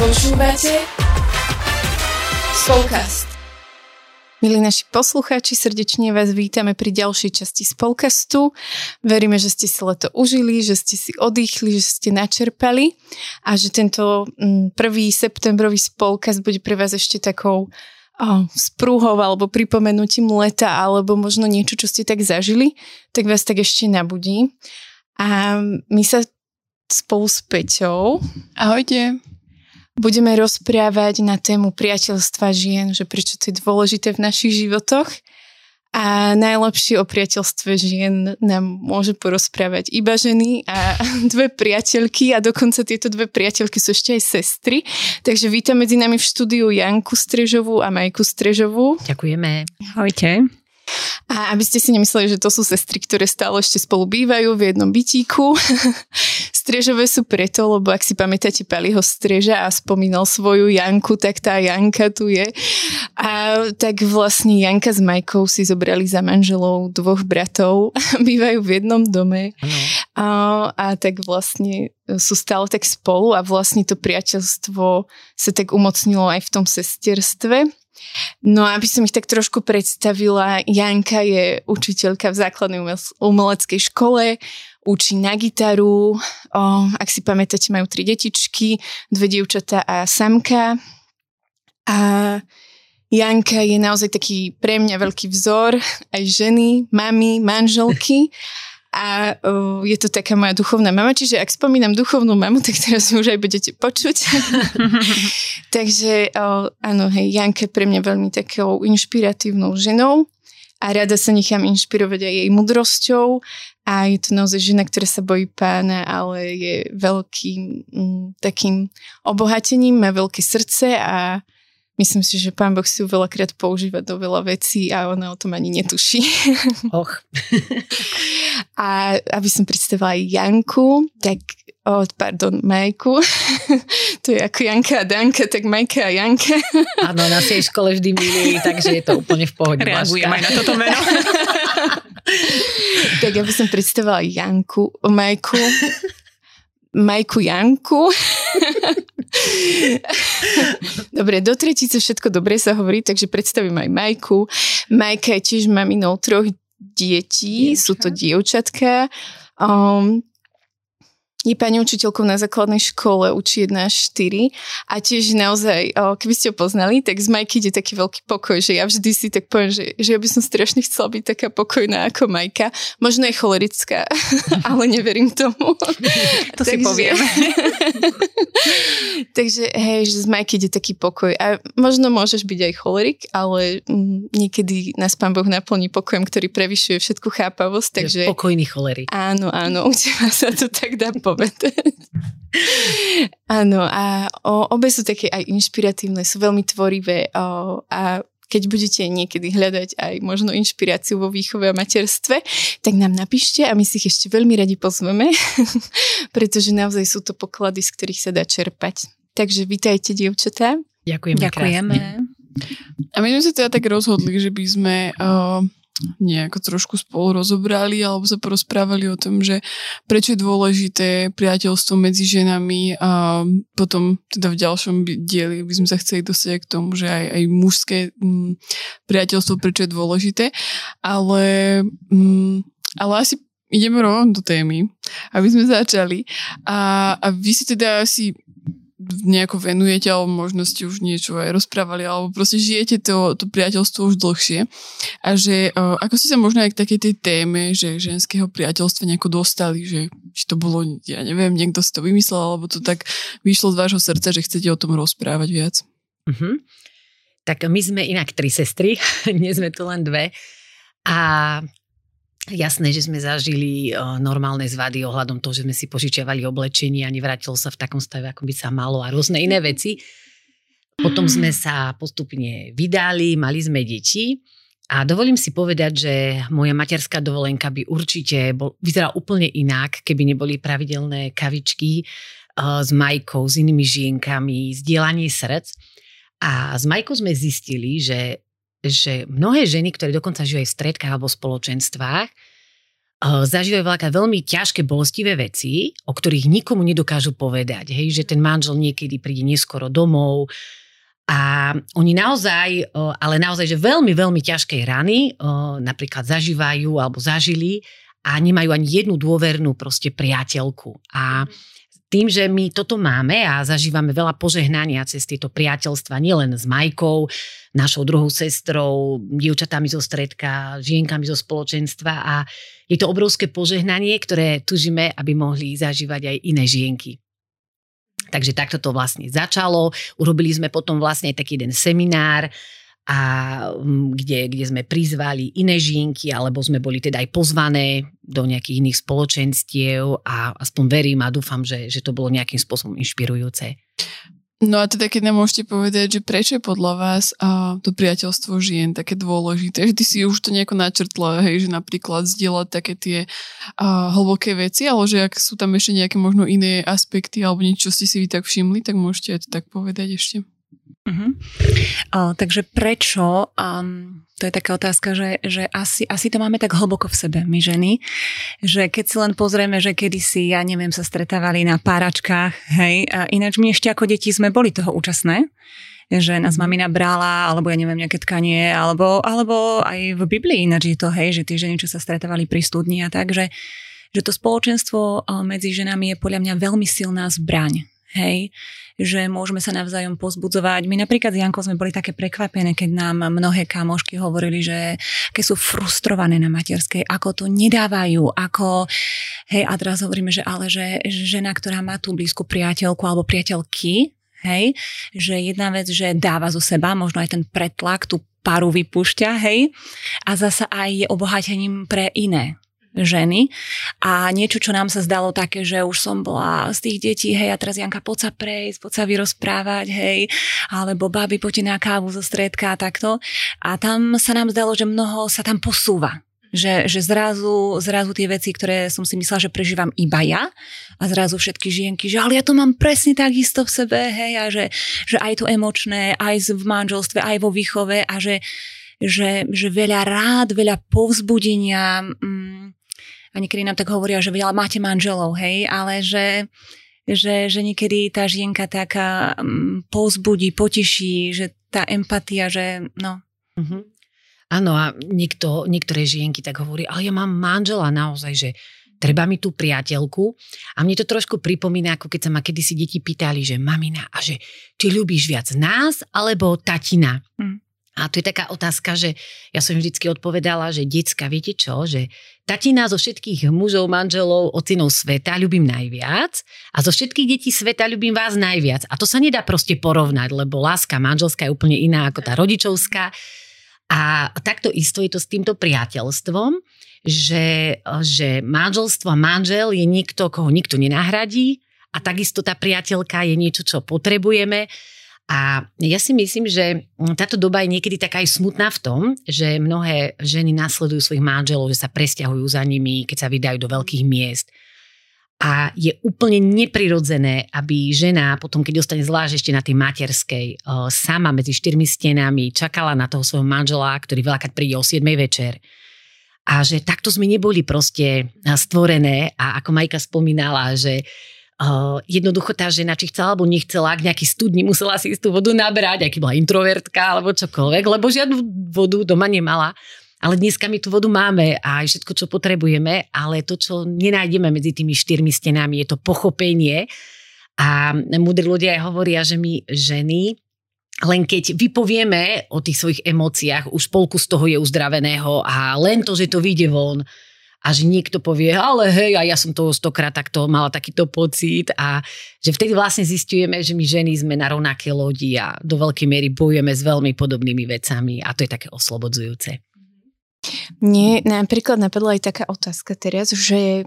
Počúvate Spolkast. Milí naši poslucháči, srdečne vás vítame pri ďalšej časti Spolkastu. Veríme, že ste si leto užili, že ste si odýchli, že ste načerpali a že tento mm, prvý septembrový Spolkast bude pre vás ešte takou sprúhou alebo pripomenutím leta alebo možno niečo, čo ste tak zažili, tak vás tak ešte nabudí. A my sa spolu s Peťou Ahojte budeme rozprávať na tému priateľstva žien, že prečo to je dôležité v našich životoch. A najlepšie o priateľstve žien nám môže porozprávať iba ženy a dve priateľky a dokonca tieto dve priateľky sú ešte aj sestry. Takže vítam medzi nami v štúdiu Janku Strežovú a Majku Strežovú. Ďakujeme. Ahojte. A aby ste si nemysleli, že to sú sestry, ktoré stále ešte spolu bývajú v jednom bytíku. Strežové sú preto, lebo ak si pamätáte Paliho Streža a spomínal svoju Janku, tak tá Janka tu je. A tak vlastne Janka s Majkou si zobrali za manželov dvoch bratov. Bývajú v jednom dome. A, a tak vlastne sú stále tak spolu a vlastne to priateľstvo sa tak umocnilo aj v tom sesterstve. No aby som ich tak trošku predstavila, Janka je učiteľka v základnej umeleckej škole, učí na gitaru, o, ak si pamätáte, majú tri detičky, dve dievčatá a samka. A Janka je naozaj taký pre mňa veľký vzor aj ženy, mamy, manželky a uh, je to taká moja duchovná mama, čiže ak spomínam duchovnú mamu, tak teraz už aj budete počuť. Takže uh, áno, hej, Janka je pre mňa veľmi takou inšpiratívnou ženou a rada sa nechám inšpirovať aj jej mudrosťou a je to naozaj žena, ktorá sa bojí pána, ale je veľkým m, takým obohatením, má veľké srdce a myslím si, že pán Boh si ju veľakrát používa do veľa vecí a ona o tom ani netuší. Och. a aby som predstavila aj Janku, tak oh, pardon, Majku. to je ako Janka a Danka, tak Majka a Janka. Áno, na tej škole vždy milí, takže je to úplne v pohode. Reagujem aj na toto meno. tak aby som predstavila Janku, Majku. Majku Janku. dobre, do tretice všetko dobre sa hovorí, takže predstavím aj Majku. Majka je tiež maminou troch detí, Dievča. sú to dievčatka. Um, je pani učiteľkou na základnej škole, učí 1 až 4 a tiež naozaj, keby ste ho poznali, tak z Majky ide taký veľký pokoj, že ja vždy si tak poviem, že, že ja by som strašne chcela byť taká pokojná ako Majka. Možno je cholerická, ale neverím tomu. to Takže, si povieme. takže hej, že z Majky ide taký pokoj a možno môžeš byť aj cholerik, ale mm, niekedy nás pán Boh naplní pokojom, ktorý prevyšuje všetku chápavosť. Takže... Pokojný cholerik. Áno, áno, u teba sa to tak dá povedať. Áno, a o, obe sú také aj inšpiratívne, sú veľmi tvorivé o, a keď budete niekedy hľadať aj možno inšpiráciu vo výchove a materstve, tak nám napíšte a my si ich ešte veľmi radi pozveme, pretože naozaj sú to poklady, z ktorých sa dá čerpať. Takže vítajte, dievčatá. Ďakujeme. Ďakujeme. A my sme sa teda tak rozhodli, že by sme uh, nejako trošku spolu rozobrali alebo sa porozprávali o tom, že prečo je dôležité priateľstvo medzi ženami a potom teda v ďalšom dieli by sme sa chceli dostať k tomu, že aj, aj mužské m, mm, priateľstvo prečo je dôležité, ale, m, mm, ale asi ideme rovno do témy, aby sme začali. A, a vy si teda asi nejako venujete, alebo možno ste už niečo aj rozprávali, alebo proste žijete to, to priateľstvo už dlhšie. A že uh, ako ste sa možno aj k takej tej téme, že ženského priateľstva nejako dostali, že či to bolo, ja neviem, niekto si to vymyslel, alebo to tak vyšlo z vášho srdca, že chcete o tom rozprávať viac. Uh-huh. Tak my sme inak tri sestry, nie sme tu len dve. A Jasné, že sme zažili normálne zvady ohľadom toho, že sme si požičiavali oblečenie a nevrátilo sa v takom stave, ako by sa malo a rôzne iné veci. Potom sme sa postupne vydali, mali sme deti a dovolím si povedať, že moja materská dovolenka by určite bol, vyzerala úplne inak, keby neboli pravidelné kavičky uh, s Majkou, s inými žienkami, zdieľanie srdc. A s Majkou sme zistili, že že mnohé ženy, ktoré dokonca žijú aj v stredkách alebo spoločenstvách, zažívajú veľké, veľmi ťažké, bolestivé veci, o ktorých nikomu nedokážu povedať. Hej, že ten manžel niekedy príde neskoro domov, a oni naozaj, ale naozaj, že veľmi, veľmi ťažké rany napríklad zažívajú alebo zažili a nemajú ani jednu dôvernú proste priateľku. A tým, že my toto máme a zažívame veľa požehnania cez tieto priateľstva, nielen s Majkou, našou druhou sestrou, dievčatami zo stredka, žienkami zo spoločenstva a je to obrovské požehnanie, ktoré tužíme, aby mohli zažívať aj iné žienky. Takže takto to vlastne začalo. Urobili sme potom vlastne taký jeden seminár, a kde, kde sme prizvali iné žienky, alebo sme boli teda aj pozvané do nejakých iných spoločenstiev a aspoň verím a dúfam, že, že to bolo nejakým spôsobom inšpirujúce. No a teda keď nám môžete povedať, že prečo je podľa vás a, to priateľstvo žien také dôležité, že ty si už to nejako načrtla, hej, že napríklad zdieľať také tie a, hlboké veci, ale že ak sú tam ešte nejaké možno iné aspekty alebo niečo ste si vy tak všimli, tak môžete aj to tak povedať ešte. Uh-huh. O, takže prečo, um, to je taká otázka, že, že asi, asi to máme tak hlboko v sebe, my ženy, že keď si len pozrieme, že kedysi, ja neviem, sa stretávali na páračkách, hej, a ináč my ešte ako deti sme boli toho účastné, že nás mamina brala, alebo ja neviem, nejaké tkanie, alebo, alebo aj v Biblii ináč je to, hej, že tie ženy, čo sa stretávali pri studni a tak, že, že to spoločenstvo medzi ženami je podľa mňa veľmi silná zbraň. Hej, že môžeme sa navzájom pozbudzovať. My napríklad s Jankou sme boli také prekvapené, keď nám mnohé kamošky hovorili, že keď sú frustrované na materskej, ako to nedávajú, ako... Hej, a teraz hovoríme, že ale že žena, ktorá má tú blízku priateľku alebo priateľky, hej, že jedna vec, že dáva zo seba, možno aj ten pretlak, tú paru vypúšťa, hej, a zasa aj je obohatením pre iné ženy a niečo, čo nám sa zdalo také, že už som bola z tých detí, hej, a teraz Janka, poď sa prejsť, poď sa vyrozprávať, hej, alebo babi, poďte na kávu zo stredka a takto. A tam sa nám zdalo, že mnoho sa tam posúva. Že, že zrazu, zrazu tie veci, ktoré som si myslela, že prežívam iba ja a zrazu všetky žienky, že ale ja to mám presne tak isto v sebe, hej, a že, že aj to emočné, aj v manželstve, aj vo výchove a že, že, že veľa rád, veľa povzbudenia, mm, a niekedy nám tak hovoria, že veľa máte manželov, hej, ale že, že, že niekedy tá žienka taká um, pozbudí, poteší, že tá empatia, že no. Uh-huh. Áno a niekto, niektoré žienky tak hovorí, ale ja mám manžela naozaj, že treba mi tú priateľku. A mne to trošku pripomína, ako keď sa ma kedysi deti pýtali, že mamina, a že ty ľubíš viac nás alebo tatina? Mm. A to je taká otázka, že ja som vždycky odpovedala, že decka, viete čo, že tatina zo všetkých mužov, manželov, ocinov sveta ľubím najviac a zo všetkých detí sveta ľubím vás najviac. A to sa nedá proste porovnať, lebo láska manželská je úplne iná ako tá rodičovská. A takto isto je to s týmto priateľstvom, že, že manželstvo a manžel je niekto, koho nikto nenahradí a takisto tá priateľka je niečo, čo potrebujeme a ja si myslím, že táto doba je niekedy taká aj smutná v tom, že mnohé ženy nasledujú svojich manželov, že sa presťahujú za nimi, keď sa vydajú do veľkých miest. A je úplne neprirodzené, aby žena potom, keď dostane zvlášť ešte na tej materskej, sama medzi štyrmi stenami čakala na toho svojho manžela, ktorý veľakrát príde o 7 večer. A že takto sme neboli proste stvorené a ako Majka spomínala, že Uh, jednoducho tá žena, či chcela alebo nechcela, ak nejaký studni musela si tú vodu nabrať, aký bola introvertka alebo čokoľvek, lebo žiadnu vodu doma nemala. Ale dneska my tú vodu máme a aj všetko, čo potrebujeme, ale to, čo nenájdeme medzi tými štyrmi stenami, je to pochopenie. A múdri ľudia aj hovoria, že my ženy, len keď vypovieme o tých svojich emóciách, už polku z toho je uzdraveného a len to, že to vyjde von, a že niekto povie, ale hej, a ja som to stokrát takto mala takýto pocit a že vtedy vlastne zistujeme, že my ženy sme na rovnaké lodi a do veľkej miery bojujeme s veľmi podobnými vecami a to je také oslobodzujúce. Mne napríklad napadla aj taká otázka teraz, že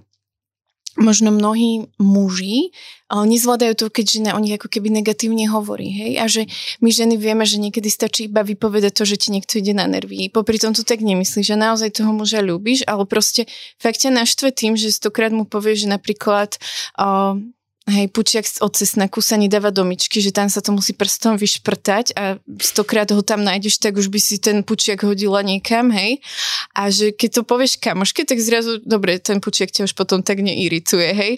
možno mnohí muži nezvládajú to, keď žena o nich ako keby negatívne hovorí, hej, a že my ženy vieme, že niekedy stačí iba vypovedať to, že ti niekto ide na nervy. Popri tom to tak nemyslí, že naozaj toho muža ľúbiš, ale proste fakt ťa naštve tým, že stokrát mu povie, že napríklad uh, hej, pučiak od cesnaku sa nedáva do myčky, že tam sa to musí prstom vyšprtať a stokrát ho tam nájdeš, tak už by si ten pučiak hodila niekam, hej. A že keď to povieš kamoške, tak zrazu, dobre, ten pučiak ťa už potom tak neirituje, hej.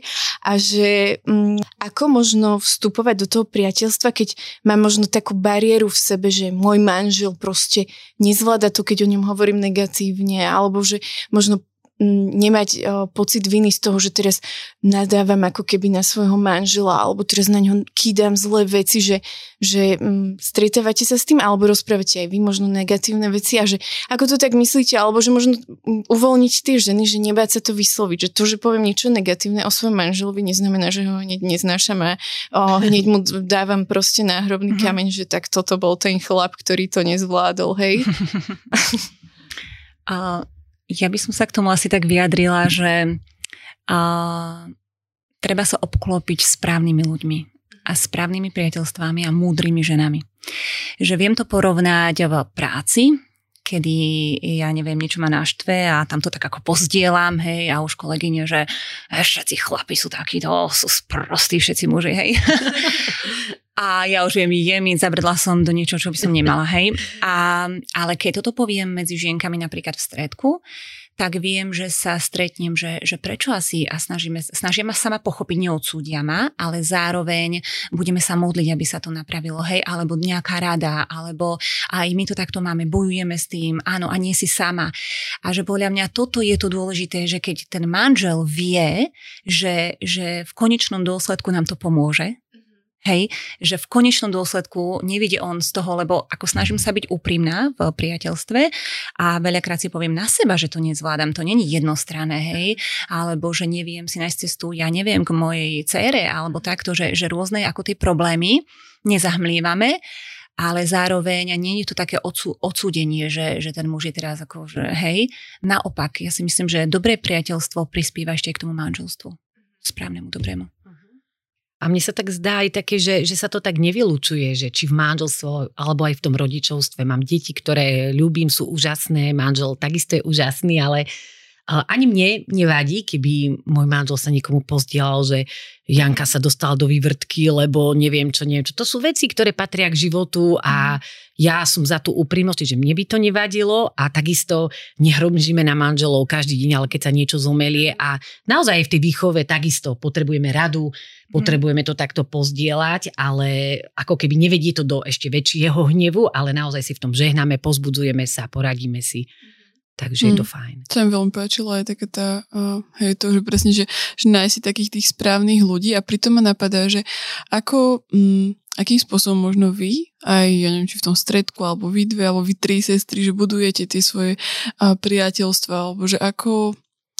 A že mm, ako možno vstupovať do toho priateľstva, keď má možno takú bariéru v sebe, že môj manžel proste nezvláda to, keď o ňom hovorím negatívne, alebo že možno nemať pocit viny z toho, že teraz nadávam ako keby na svojho manžela alebo teraz na ňo kýdam zlé veci, že, že um, stretávate sa s tým alebo rozprávate aj vy možno negatívne veci a že ako to tak myslíte alebo že možno uvoľniť tie ženy, že nebáť sa to vysloviť, že to, že poviem niečo negatívne o svojom manželovi neznamená, že ho hneď neznášam a o, hneď mu dávam proste náhrobný mm-hmm. kameň, že tak toto bol ten chlap, ktorý to nezvládol, hej. A ja by som sa k tomu asi tak vyjadrila, že a, treba sa obklopiť správnymi ľuďmi a správnymi priateľstvami a múdrymi ženami. Že viem to porovnať v práci, kedy ja neviem, niečo ma naštve a tam to tak ako pozdielam, hej, a už kolegyne, že všetci chlapi sú takíto, sú sprostí všetci muži, hej. A ja už viem, jemi, zabrdla som do niečo, čo by som nemala, hej. A, ale keď toto poviem medzi žienkami napríklad v stredku, tak viem, že sa stretnem, že, že prečo asi a snažíme, snažíme sa ma pochopiť, neodsúdia ma, ale zároveň budeme sa modliť, aby sa to napravilo, hej, alebo nejaká rada, alebo aj my to takto máme, bojujeme s tým, áno, a nie si sama. A že podľa mňa toto je to dôležité, že keď ten manžel vie, že, že v konečnom dôsledku nám to pomôže, Hej, že v konečnom dôsledku nevidie on z toho, lebo ako snažím sa byť úprimná v priateľstve a veľakrát si poviem na seba, že to nezvládam, to není jednostranné, hej, alebo že neviem si nájsť cestu, ja neviem k mojej cére, alebo takto, že, že rôzne ako tie problémy nezahmlievame, ale zároveň nie je to také odsú, odsúdenie, že, že ten muž je teraz ako, že hej. Naopak, ja si myslím, že dobré priateľstvo prispieva ešte k tomu manželstvu. Správnemu, dobrému. A mne sa tak zdá aj také, že, že sa to tak nevylučuje, že či v manželstve alebo aj v tom rodičovstve mám deti, ktoré ľúbim, sú úžasné, manžel takisto je úžasný, ale ani mne nevadí, keby môj manžel sa niekomu pozdielal, že Janka sa dostala do vývrtky, lebo neviem čo, neviem čo. To sú veci, ktoré patria k životu a ja som za tú úprimnosť, že mne by to nevadilo a takisto nehromžíme na manželov každý deň, ale keď sa niečo zomelie a naozaj v tej výchove takisto potrebujeme radu, potrebujeme to takto pozdieľať, ale ako keby nevedie to do ešte väčšieho hnevu, ale naozaj si v tom žehnáme, pozbudzujeme sa, poradíme si. Takže mm. je to fajn. Čo mi veľmi páčilo aj taká tá, uh, hej, to, že presne, že, že nájsť si takých tých správnych ľudí a pritom ma napadá, že ako, um, akým spôsobom možno vy, aj ja neviem, či v tom stredku, alebo vy dve, alebo vy tri sestry, že budujete tie svoje uh, priateľstva, alebo že ako,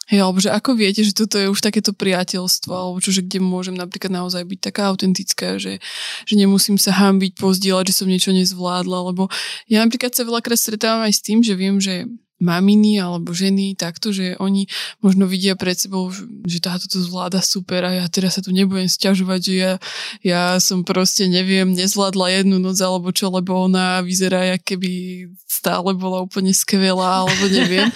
hej, alebo že ako viete, že toto je už takéto priateľstvo, alebo čo, že kde môžem napríklad naozaj byť taká autentická, že, že nemusím sa hambiť, pozdieľať, že som niečo nezvládla, lebo ja napríklad sa veľakrát stretávam aj s tým, že viem, že maminy alebo ženy takto, že oni možno vidia pred sebou, že táto to zvláda super a ja teraz sa tu nebudem sťažovať, že ja, ja som proste neviem, nezvládla jednu noc alebo čo, lebo ona vyzerá, jak keby stále bola úplne skvelá alebo neviem.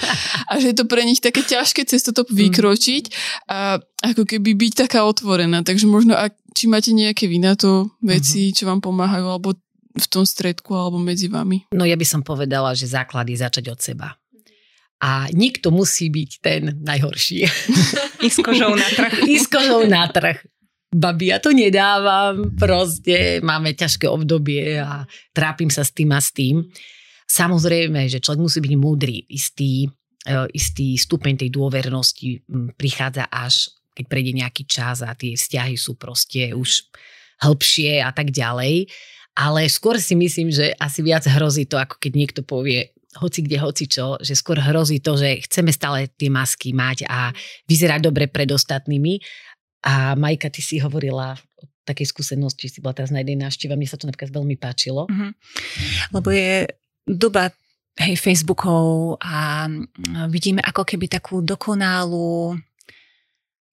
A že je to pre nich také ťažké cez toto mm. vykročiť a ako keby byť taká otvorená. Takže možno, ak, či máte nejaké vy na to veci, mhm. čo vám pomáhajú alebo v tom stredku alebo medzi vami? No ja by som povedala, že základ je začať od seba a nikto musí byť ten najhorší. I s kožou na trh. I s kožou na trh. Babi, ja to nedávam, proste máme ťažké obdobie a trápim sa s tým a s tým. Samozrejme, že človek musí byť múdry, istý, e, istý stupeň tej dôvernosti prichádza až, keď prejde nejaký čas a tie vzťahy sú proste už hĺbšie a tak ďalej. Ale skôr si myslím, že asi viac hrozí to, ako keď niekto povie, hoci kde, hoci čo, že skôr hrozí to, že chceme stále tie masky mať a vyzerať dobre pred ostatnými. A Majka, ty si hovorila o takej skúsenosti, si bola teraz na jednej návšteve, mne sa to napríklad veľmi páčilo. Mm-hmm. Lebo je doba hej, Facebookov a vidíme ako keby takú dokonalú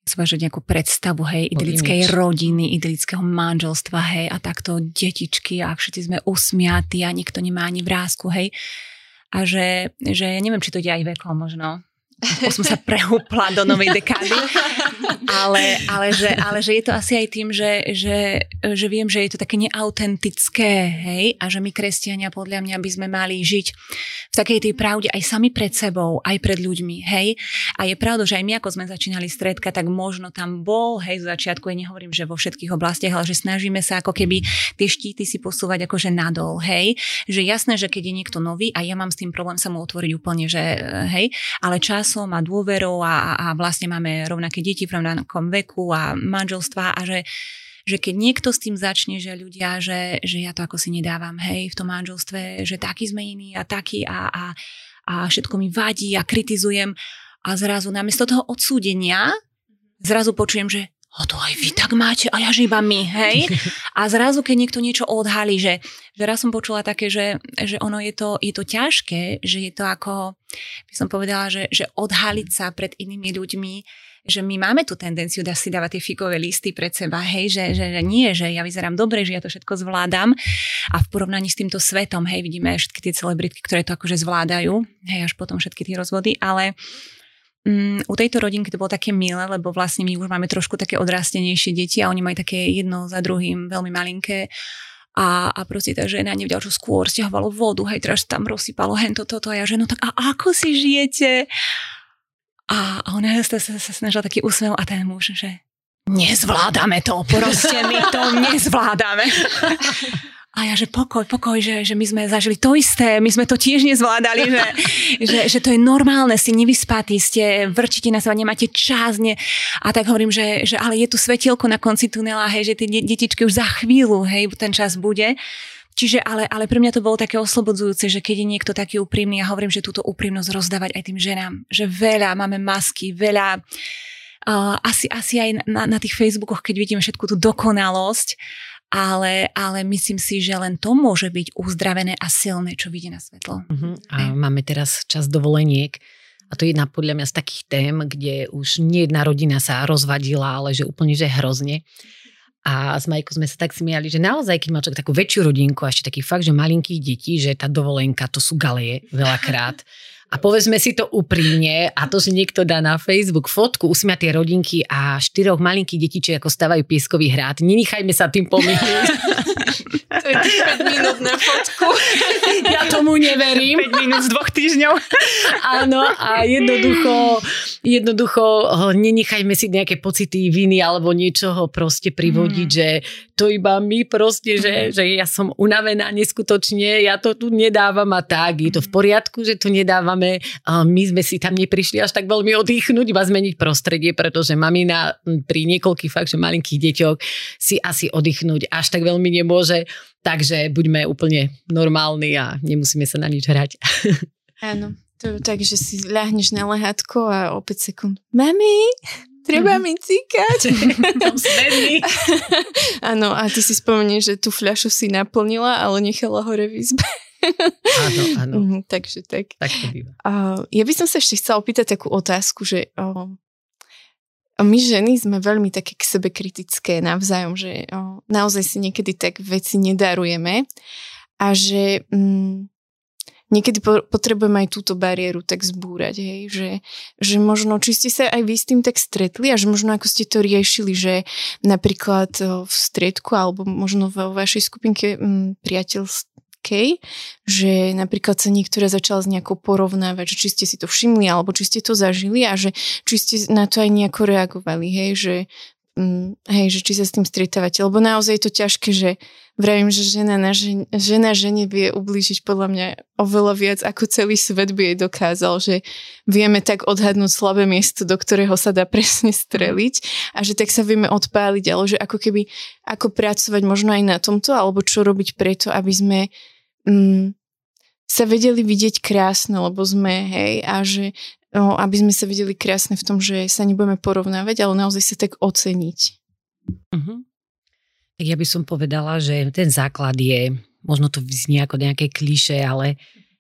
zvažiť nejakú predstavu, hej, idylickej rodiny, idylického manželstva, hej, a takto detičky a všetci sme usmiatí a nikto nemá ani vrázku, hej a že, že ja neviem, či to ide aj vekom možno, som sa prehúpla do novej dekády. ale, ale, že, ale že je to asi aj tým, že, že, že viem, že je to také neautentické, hej, a že my kresťania podľa mňa by sme mali žiť v takej tej pravde aj sami pred sebou, aj pred ľuďmi, hej. A je pravda, že aj my, ako sme začínali stredka, tak možno tam bol, hej, z začiatku, ja nehovorím, že vo všetkých oblastiach, ale že snažíme sa ako keby tie štíty si posúvať akože nadol, hej. Že jasné, že keď je niekto nový a ja mám s tým problém sa mu otvoriť úplne, že hej, ale časom a dôverou a, a vlastne máme rovnaké deti v rovnakom veku a manželstva a že že keď niekto s tým začne, že ľudia, že, že ja to ako si nedávam, hej, v tom manželstve, že taký sme iní a taký a, a, a všetko mi vadí a kritizujem a zrazu namiesto toho odsúdenia zrazu počujem, že o to aj vy tak máte a ja iba my, hej? A zrazu, keď niekto niečo odhalí, že, že raz som počula také, že, že ono je to, je to ťažké, že je to ako, by som povedala, že, že odhaliť sa pred inými ľuďmi, že my máme tú tendenciu da si dávať tie figové listy pred seba, hej, že, že, že nie, že ja vyzerám dobre, že ja to všetko zvládam a v porovnaní s týmto svetom, hej, vidíme všetky tie celebritky, ktoré to akože zvládajú, hej, až potom všetky tie rozvody, ale um, u tejto rodinky to bolo také milé, lebo vlastne my už máme trošku také odrastenejšie deti a oni majú také jedno za druhým veľmi malinké a, a proste tá žena nevedela, čo skôr stiahovalo vodu, hej, teraz tam rozsypalo hento, toto a ja, že no tak a ako si žijete? A, a ona sa, sa, sa snažila taký úsmev a ten muž, že nezvládame to, proste my to nezvládame. A ja, že pokoj, pokoj, že, že my sme zažili to isté, my sme to tiež nezvládali, že, že, že to je normálne, ste nevyspatí, ste vrčíte na seba, nemáte čas. Ne. A tak hovorím, že, že ale je tu svetielko na konci tunela, hej, že tie detičky už za chvíľu, hej, ten čas bude. Čiže ale, ale pre mňa to bolo také oslobodzujúce, že keď je niekto taký úprimný, ja hovorím, že túto úprimnosť rozdávať aj tým ženám, že veľa máme masky, veľa uh, asi, asi aj na, na tých Facebookoch, keď vidíme všetku tú dokonalosť, ale, ale myslím si, že len to môže byť uzdravené a silné, čo vidie na svetlo. Uh-huh. A máme teraz čas dovoleniek. A to je jedna podľa mňa z takých tém, kde už nie jedna rodina sa rozvadila, ale že úplne, že hrozne. A s Majkou sme sa tak smiali, že naozaj, keď má človek takú väčšiu rodinku a ešte taký fakt, že malinkých detí, že tá dovolenka, to sú galeje veľakrát. A povedzme si to úprimne, a to, že niekto dá na Facebook fotku usmiatie rodinky a štyroch malinkých detičiek, ako stavajú pieskový hrad. Nenechajme sa tým pomýliť. to je 5 minút na fotku. ja tomu neverím. 5 minút z dvoch týždňov. Áno, a jednoducho, jednoducho nenechajme si nejaké pocity viny alebo niečoho proste privodiť, mm. že to iba my proste, že, že ja som unavená neskutočne, ja to tu nedávam a tak. Je to v poriadku, že to nedávam máme, my sme si tam neprišli až tak veľmi oddychnúť, iba zmeniť prostredie, pretože mamina pri niekoľkých fakt, že malinkých deťoch si asi oddychnúť až tak veľmi nemôže, takže buďme úplne normálni a nemusíme sa na nič hrať. Áno, to, takže si ľahneš na lehátko a o 5 sekúnd. Mami, treba mi cíkať. Áno, a ty si spomenieš, že tú fľašu si naplnila, ale nechala hore v izbe. Áno, áno. Mm, takže tak. Tak to býva. Uh, ja by som sa ešte chcela opýtať takú otázku, že uh, my ženy sme veľmi také k sebe kritické navzájom, že uh, naozaj si niekedy tak veci nedarujeme a že um, niekedy po, potrebujeme aj túto bariéru tak zbúrať, hej, že, že možno, či ste sa aj vy s tým tak stretli a že možno ako ste to riešili, že napríklad v striedku alebo možno vo vašej skupinke um, priateľstv OK, že napríklad sa niektoré začala z nejako porovnávať, že či ste si to všimli, alebo či ste to zažili a že či ste na to aj nejako reagovali, hej, že mm, hej, že či sa s tým stretávate, lebo naozaj je to ťažké, že vravím, že žena, na žen, žena žene vie ublížiť podľa mňa oveľa viac, ako celý svet by jej dokázal, že vieme tak odhadnúť slabé miesto, do ktorého sa dá presne streliť a že tak sa vieme odpáliť, ale že ako keby, ako pracovať možno aj na tomto, alebo čo robiť preto, aby sme mm, sa vedeli vidieť krásne, lebo sme, hej, a že aby sme sa videli krásne v tom, že sa nebudeme porovnávať, ale naozaj sa tak oceniť. Uh-huh. Tak ja by som povedala, že ten základ je, možno to vyznie ako nejaké kliše, ale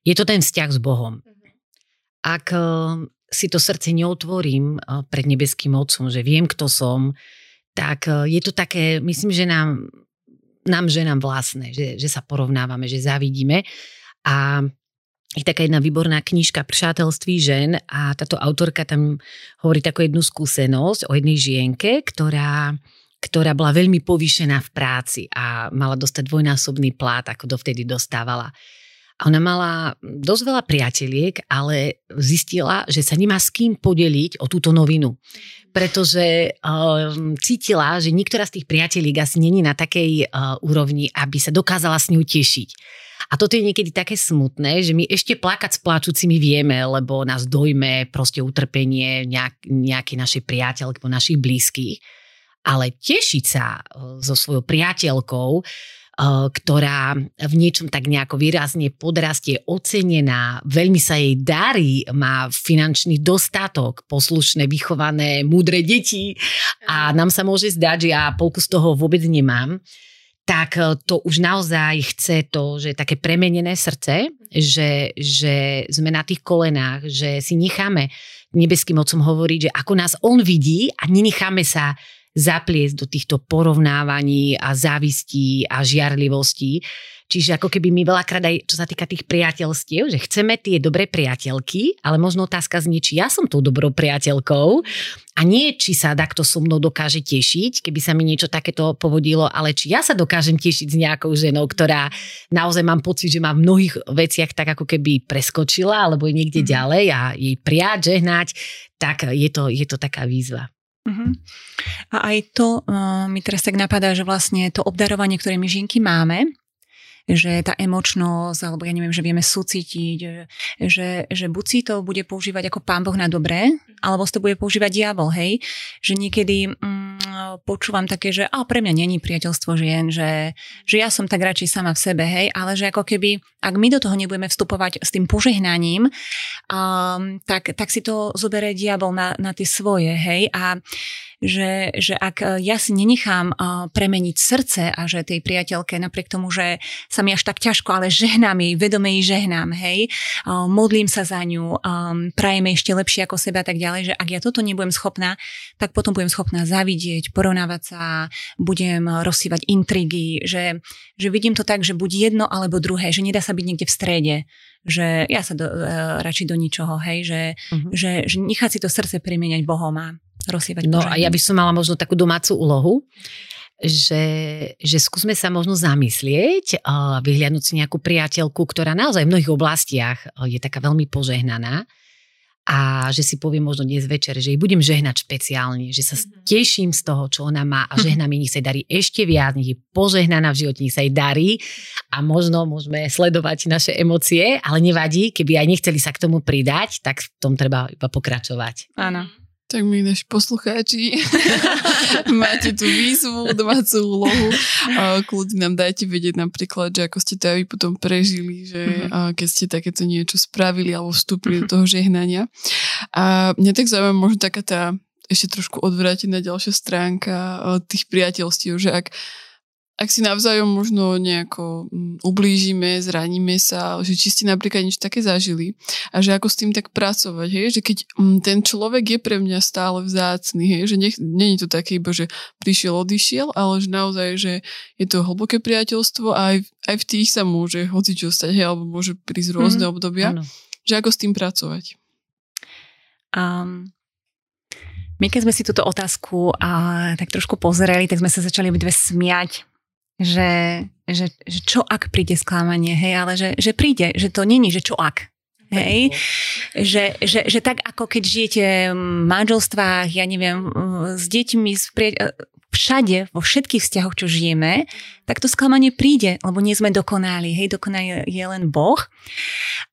je to ten vzťah s Bohom. Ak eh, si to srdce neotvorím eh, pred nebeským Otcom, že viem, kto som, tak eh, je to také, myslím, že nám nám ženám vlastné, že, že sa porovnávame, že závidíme. A je taká jedna výborná knižka Přátelství žen a táto autorka tam hovorí takú jednu skúsenosť o jednej žienke, ktorá ktorá bola veľmi povýšená v práci a mala dostať dvojnásobný plát, ako dovtedy dostávala. A ona mala dosť veľa priateliek, ale zistila, že sa nemá s kým podeliť o túto novinu. Pretože um, cítila, že niektorá z tých priateliek asi není na takej uh, úrovni, aby sa dokázala s ňou tešiť. A toto je niekedy také smutné, že my ešte plakať s pláčucimi vieme, lebo nás dojme proste utrpenie nejak, nejakej našej priateľky, našich blízkych. Ale tešiť sa e, so svojou priateľkou, e, ktorá v niečom tak nejako výrazne podrastie, ocenená, veľmi sa jej darí, má finančný dostatok, poslušné, vychované, múdre deti a nám sa môže zdať, že ja polku z toho vôbec nemám, tak e, to už naozaj chce to, že také premenené srdce, že, že sme na tých kolenách, že si necháme nebeským mocom hovoriť, že ako nás on vidí a nenecháme sa zapliesť do týchto porovnávaní a závistí a žiarlivostí. Čiže ako keby my veľakrát aj, čo sa týka tých priateľstiev, že chceme tie dobré priateľky, ale možno otázka znie, či ja som tou dobrou priateľkou a nie, či sa takto so mnou dokáže tešiť, keby sa mi niečo takéto povodilo, ale či ja sa dokážem tešiť s nejakou ženou, ktorá naozaj mám pocit, že má v mnohých veciach tak ako keby preskočila alebo je niekde mm. ďalej a jej prijať, žehnať, tak je to, je to taká výzva. Uh-huh. A aj to uh, mi teraz tak napadá, že vlastne to obdarovanie, ktoré my žinky máme, že tá emočnosť, alebo ja neviem, že vieme súcitiť, že, že buď si to bude používať ako pán Boh na dobré, alebo si to bude používať diabol, hej. Že niekedy mm, počúvam také, že a pre mňa není priateľstvo žien, že, že ja som tak radšej sama v sebe, hej, ale že ako keby, ak my do toho nebudeme vstupovať s tým požehnaním, um, tak, tak si to zoberie diabol na, na tie svoje, hej. A že, že ak ja si nenechám e, premeniť srdce a že tej priateľke napriek tomu, že sa mi až tak ťažko, ale žehnám jej, vedome jej žehnám, hej, e, modlím sa za ňu, prajeme ešte lepšie ako seba a tak ďalej, že ak ja toto nebudem schopná, tak potom budem schopná zavidieť, porovnávať sa, budem rozsývať intrigy, že, že vidím to tak, že buď jedno alebo druhé, že nedá sa byť niekde v strede, že ja sa do, radšej do ničoho, hej, že, uh-huh. že, že nechať si to srdce primieňať Bohom a rozsievať No a ja by som mala možno takú domácu úlohu, že, že skúsme sa možno zamyslieť a vyhliadnúť si nejakú priateľku, ktorá naozaj v mnohých oblastiach je taká veľmi požehnaná a že si poviem možno dnes večer, že jej budem žehnať špeciálne, že sa mhm. teším z toho, čo ona má a žehnám jej, nech sa jej darí ešte viac, nech je požehnaná v živote, nech sa jej darí a možno môžeme sledovať naše emócie, ale nevadí, keby aj nechceli sa k tomu pridať, tak v tom treba iba pokračovať. Áno. Tak my naši poslucháči máte tú výzvu, domácu úlohu. Kľudne nám dajte vedieť napríklad, že ako ste to aj vy potom prežili, že mm-hmm. keď ste takéto niečo spravili alebo vstúpili do toho žehnania. A mňa tak zaujíma možno taká tá ešte trošku odvrátená ďalšia stránka tých priateľstiev, že ak ak si navzájom možno nejako mm, ublížime, zraníme sa, že či ste napríklad niečo také zažili a že ako s tým tak pracovať, hej, že keď mm, ten človek je pre mňa stále vzácný, hej, že nech, není to také iba, že prišiel, odišiel, ale že naozaj, že je to hlboké priateľstvo a aj, aj v tých sa môže hocičo stať, hej, alebo môže prísť rôzne mm, obdobia, áno. že ako s tým pracovať. Um, my keď sme si túto otázku a, tak trošku pozreli, tak sme sa začali dve smiať že, že, že čo ak príde sklamanie, hej, ale že, že príde, že to není, že čo ak. Hej, že, že, že tak ako keď žijete v manželstvách, ja neviem, s deťmi, s prie... všade, vo všetkých vzťahoch, čo žijeme, tak to sklamanie príde, lebo nie sme dokonali. Hej, dokonalý je len Boh.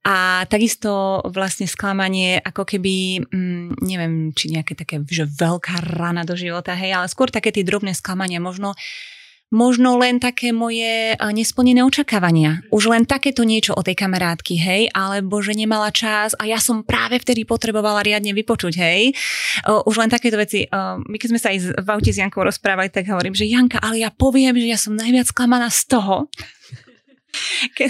A takisto vlastne sklamanie ako keby, mm, neviem, či nejaké také, že veľká rana do života, hej, ale skôr také tie drobné sklamania, možno možno len také moje nesplnené očakávania. Už len takéto niečo o tej kamarátky, hej, alebo že nemala čas a ja som práve vtedy potrebovala riadne vypočuť, hej. Už len takéto veci. My keď sme sa aj v aute s Jankou rozprávali, tak hovorím, že Janka, ale ja poviem, že ja som najviac klamaná z toho, keď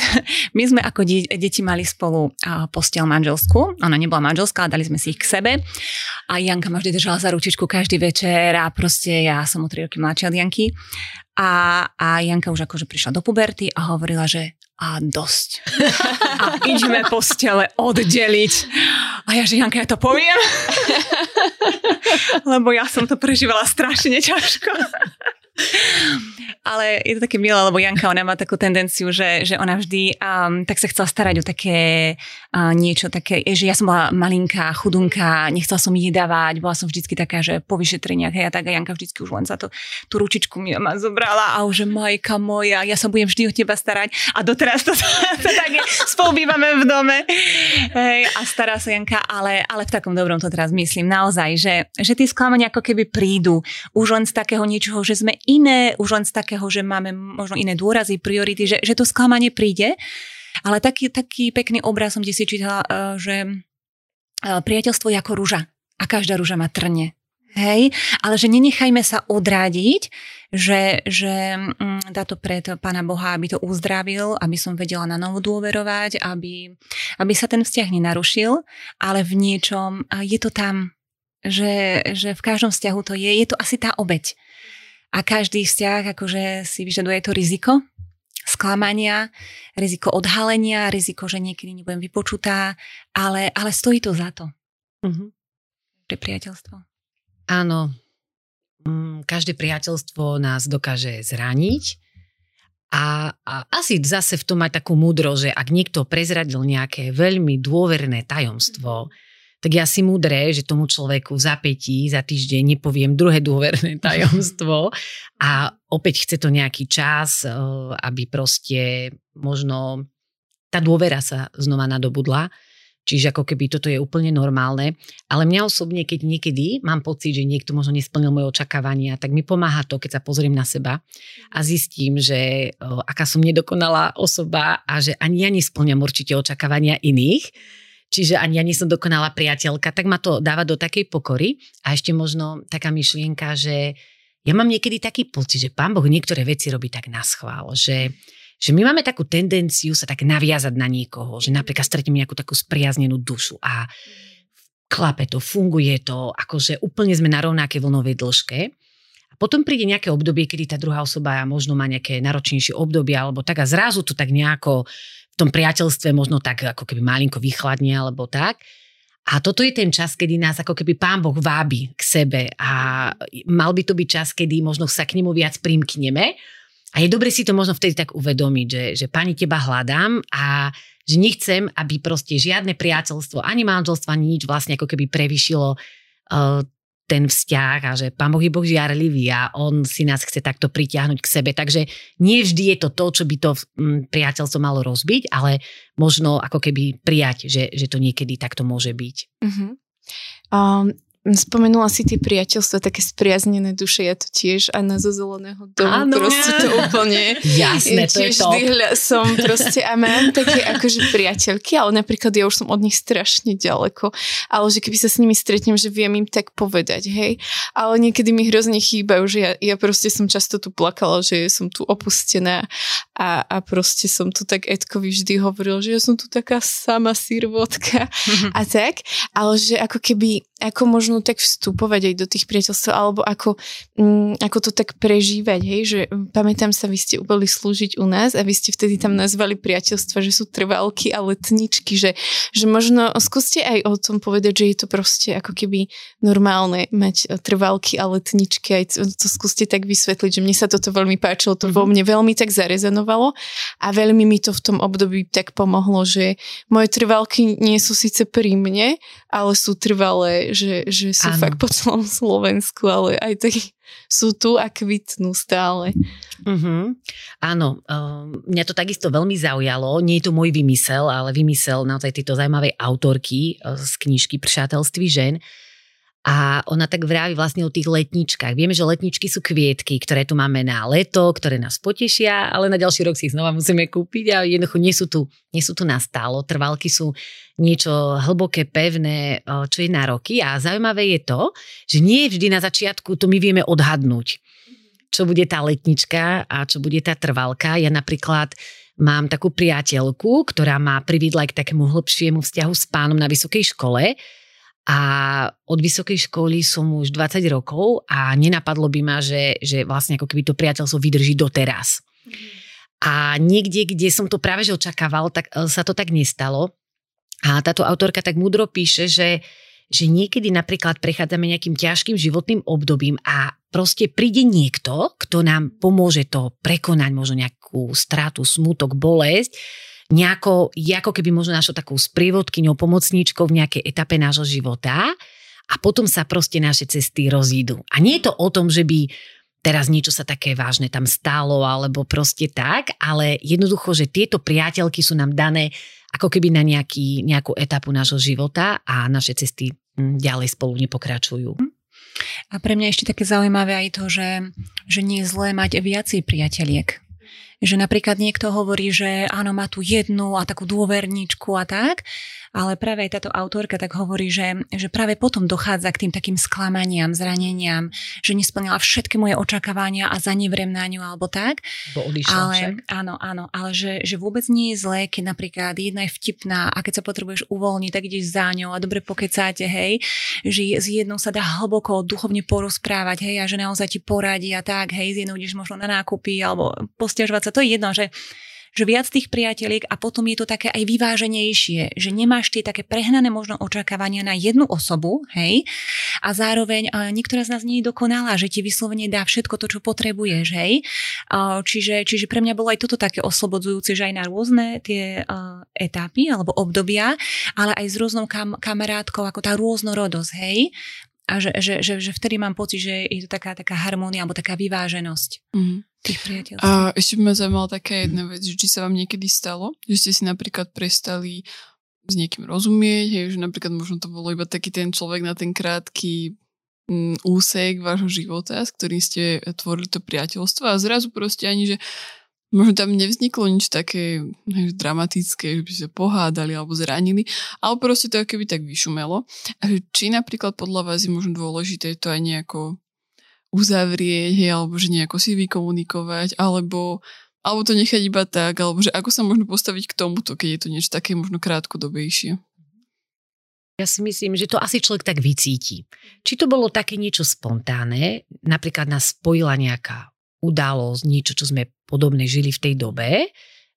my sme ako de- deti mali spolu postel manželskú, ona nebola manželská, dali sme si ich k sebe a Janka ma vždy držala za ručičku každý večer a proste ja som o tri roky mladšia od Janky A, a Janka už akože prišla do puberty a hovorila, že a dosť. A ideme postele oddeliť. A ja, že Janka, ja to poviem. Lebo ja som to prežívala strašne ťažko. Ale je to také milé, lebo Janka, ona má takú tendenciu, že, že ona vždy um, tak sa chcela starať o také uh, niečo také, že ja som bola malinká, chudunká, nechcela som jedávať, bola som vždycky taká, že po vyšetreniach, hej, a tak a Janka vždycky už len za to tú ručičku mi ma zobrala a už, majka moja, ja sa budem vždy o teba starať. A doteraz to, to tak je, spolu bývame v dome. Hej, a stará sa Janka, ale, ale v takom dobrom to teraz myslím. Naozaj, že, že tie sklamania ako keby prídu už len z takého niečoho, že sme iné, už len z takého, že máme možno iné dôrazy, priority, že, že to sklamanie príde. Ale taký, taký pekný obraz som si čítala, eh, že eh, priateľstvo je ako rúža a každá rúža má trne. Hej, ale že nenechajme sa odrádiť, že, že mm, dá to pred Pána Boha, aby to uzdravil, aby som vedela na novo dôverovať, aby, aby sa ten vzťah nenarušil, ale v niečom je to tam, že, že v každom vzťahu to je, je to asi tá obeď. A každý vzťah akože si vyžaduje to riziko sklamania, riziko odhalenia, riziko, že niekedy nebudem vypočutá, ale, ale stojí to za to. Uh-huh. Pre priateľstvo. Áno. Mm, každé priateľstvo nás dokáže zraniť a, a asi zase v tom aj takú múdro, že ak niekto prezradil nejaké veľmi dôverné tajomstvo, uh-huh tak ja si múdre, že tomu človeku za zapätí, za týždeň nepoviem druhé dôverné tajomstvo a opäť chce to nejaký čas, eh, aby proste možno tá dôvera sa znova nadobudla. Čiže ako keby toto je úplne normálne. Ale mňa osobne, keď niekedy mám pocit, že niekto možno nesplnil moje očakávania, tak mi pomáha to, keď sa pozriem na seba a zistím, že o, eh, aká som nedokonalá osoba a že ani ja nesplňam určite očakávania iných čiže ani ja nie som dokonalá priateľka, tak ma to dáva do takej pokory. A ešte možno taká myšlienka, že ja mám niekedy taký pocit, že pán Boh niektoré veci robí tak na schvál, že, že my máme takú tendenciu sa tak naviazať na niekoho, že napríklad stretneme nejakú takú spriaznenú dušu a klape to, funguje to, akože úplne sme na rovnaké vlnovej dĺžke. A potom príde nejaké obdobie, kedy tá druhá osoba možno má nejaké náročnejšie obdobie alebo tak a zrazu to tak nejako v tom priateľstve možno tak ako keby malinko vychladne alebo tak. A toto je ten čas, kedy nás ako keby pán Boh vábi k sebe a mal by to byť čas, kedy možno sa k nemu viac primkneme. A je dobre si to možno vtedy tak uvedomiť, že, že pani teba hľadám a že nechcem, aby proste žiadne priateľstvo, ani manželstvo, ani nič vlastne ako keby prevyšilo uh, ten vzťah a že Pán Boh je Boh žiarlivý a On si nás chce takto pritiahnuť k sebe. Takže nie vždy je to to, čo by to mm, priateľstvo malo rozbiť, ale možno ako keby prijať, že, že to niekedy takto môže byť. Uh-huh. Um, Spomenula si tie priateľstva, také spriaznené duše, ja to tiež a na zo zeleného domu, Áno. proste to úplne. Jasné, to je to. Hľa, som proste a mám také akože priateľky, ale napríklad ja už som od nich strašne ďaleko, ale že keby sa s nimi stretnem, že viem im tak povedať, hej, ale niekedy mi hrozne chýbajú, že ja, ja proste som často tu plakala, že som tu opustená a, a proste som tu tak Edkovi vždy hovoril, že ja som tu taká sama sirvotka a tak, ale že ako keby, ako možno tak vstupovať aj do tých priateľstv, alebo ako, mm, ako to tak prežívať, hej, že pamätám sa, vy ste boli slúžiť u nás a vy ste vtedy tam nazvali priateľstva, že sú trvalky a letničky, že, že možno skúste aj o tom povedať, že je to proste ako keby normálne mať e, trvalky a letničky, aj to, to skúste tak vysvetliť, že mne sa toto veľmi páčilo, to mm-hmm. vo mne veľmi tak zarezonovalo a veľmi mi to v tom období tak pomohlo, že moje trvalky nie sú síce pri mne, ale sú trvalé, že, že sú ano. fakt po celom Slovensku, ale aj tak sú tu a kvitnú stále. Uh-huh. Áno, uh, mňa to takisto veľmi zaujalo. Nie je to môj vymysel, ale vymysel naozaj tejto zaujímavej autorky uh, z knižky Přátelství žen, a ona tak vraví vlastne o tých letničkách. Vieme, že letničky sú kvietky, ktoré tu máme na leto, ktoré nás potešia, ale na ďalší rok si ich znova musíme kúpiť a jednoducho nie sú tu, nie sú tu na stálo. Trvalky sú niečo hlboké, pevné, čo je na roky a zaujímavé je to, že nie vždy na začiatku to my vieme odhadnúť, čo bude tá letnička a čo bude tá trvalka. Ja napríklad mám takú priateľku, ktorá ma prividla k takému hlbšiemu vzťahu s pánom na vysokej škole, a od vysokej školy som už 20 rokov a nenapadlo by ma, že, že vlastne ako keby to priateľstvo vydrží doteraz. A niekde, kde som to práve že očakával, tak e, sa to tak nestalo. A táto autorka tak múdro píše, že, že niekedy napríklad prechádzame nejakým ťažkým životným obdobím a proste príde niekto, kto nám pomôže to prekonať, možno nejakú stratu, smutok, bolesť nejako, ako keby možno našou takou sprievodkyňou, pomocníčkou v nejakej etape nášho života a potom sa proste naše cesty rozídu. A nie je to o tom, že by teraz niečo sa také vážne tam stalo alebo proste tak, ale jednoducho, že tieto priateľky sú nám dané ako keby na nejaký, nejakú etapu nášho života a naše cesty hm, ďalej spolu nepokračujú. A pre mňa ešte také zaujímavé aj to, že, že nie je zlé mať viacej priateľiek že napríklad niekto hovorí, že áno, má tu jednu a takú dôverničku a tak, ale práve aj táto autorka tak hovorí, že, že práve potom dochádza k tým takým sklamaniam, zraneniam, že nesplnila všetky moje očakávania a zanevrem na ňu alebo tak. Bo ale, však. Áno, áno, ale že, že vôbec nie je zlé, keď napríklad jedna je vtipná a keď sa potrebuješ uvoľniť, tak ideš za ňou a dobre pokecáte, hej, že s jednou sa dá hlboko duchovne porozprávať, hej, a že naozaj ti poradí a tak, hej, s jednou ideš možno na nákupy alebo postiažovať sa, to je jedno, že že viac tých priateliek a potom je to také aj vyváženejšie, že nemáš tie také prehnané možno očakávania na jednu osobu, hej, a zároveň niektorá z nás nie je dokonalá, že ti vyslovene dá všetko to, čo potrebuješ, hej. Čiže, čiže pre mňa bolo aj toto také oslobodzujúce, že aj na rôzne tie etapy alebo obdobia, ale aj s rôznou kam, kamarátkou, ako tá rôznorodosť, hej a že, že, že, že vtedy mám pocit, že je to taká, taká harmónia alebo taká vyváženosť mm. tých priateľstv. A ešte by ma zaujímala taká jedna vec, že či sa vám niekedy stalo, že ste si napríklad prestali s niekým rozumieť, hej, že napríklad možno to bolo iba taký ten človek na ten krátky mm, úsek vášho života, s ktorým ste tvorili to priateľstvo a zrazu proste ani, že možno tam nevzniklo nič také hej, dramatické, že by sa pohádali alebo zranili, ale proste to keby tak vyšumelo. A či napríklad podľa vás je možno dôležité to aj nejako uzavrieť, hej, alebo že nejako si vykomunikovať, alebo, alebo to nechať iba tak, alebo že ako sa možno postaviť k tomuto, keď je to niečo také možno krátkodobejšie. Ja si myslím, že to asi človek tak vycíti. Či to bolo také niečo spontánne, napríklad nás spojila nejaká udalosť, niečo, čo sme podobne žili v tej dobe,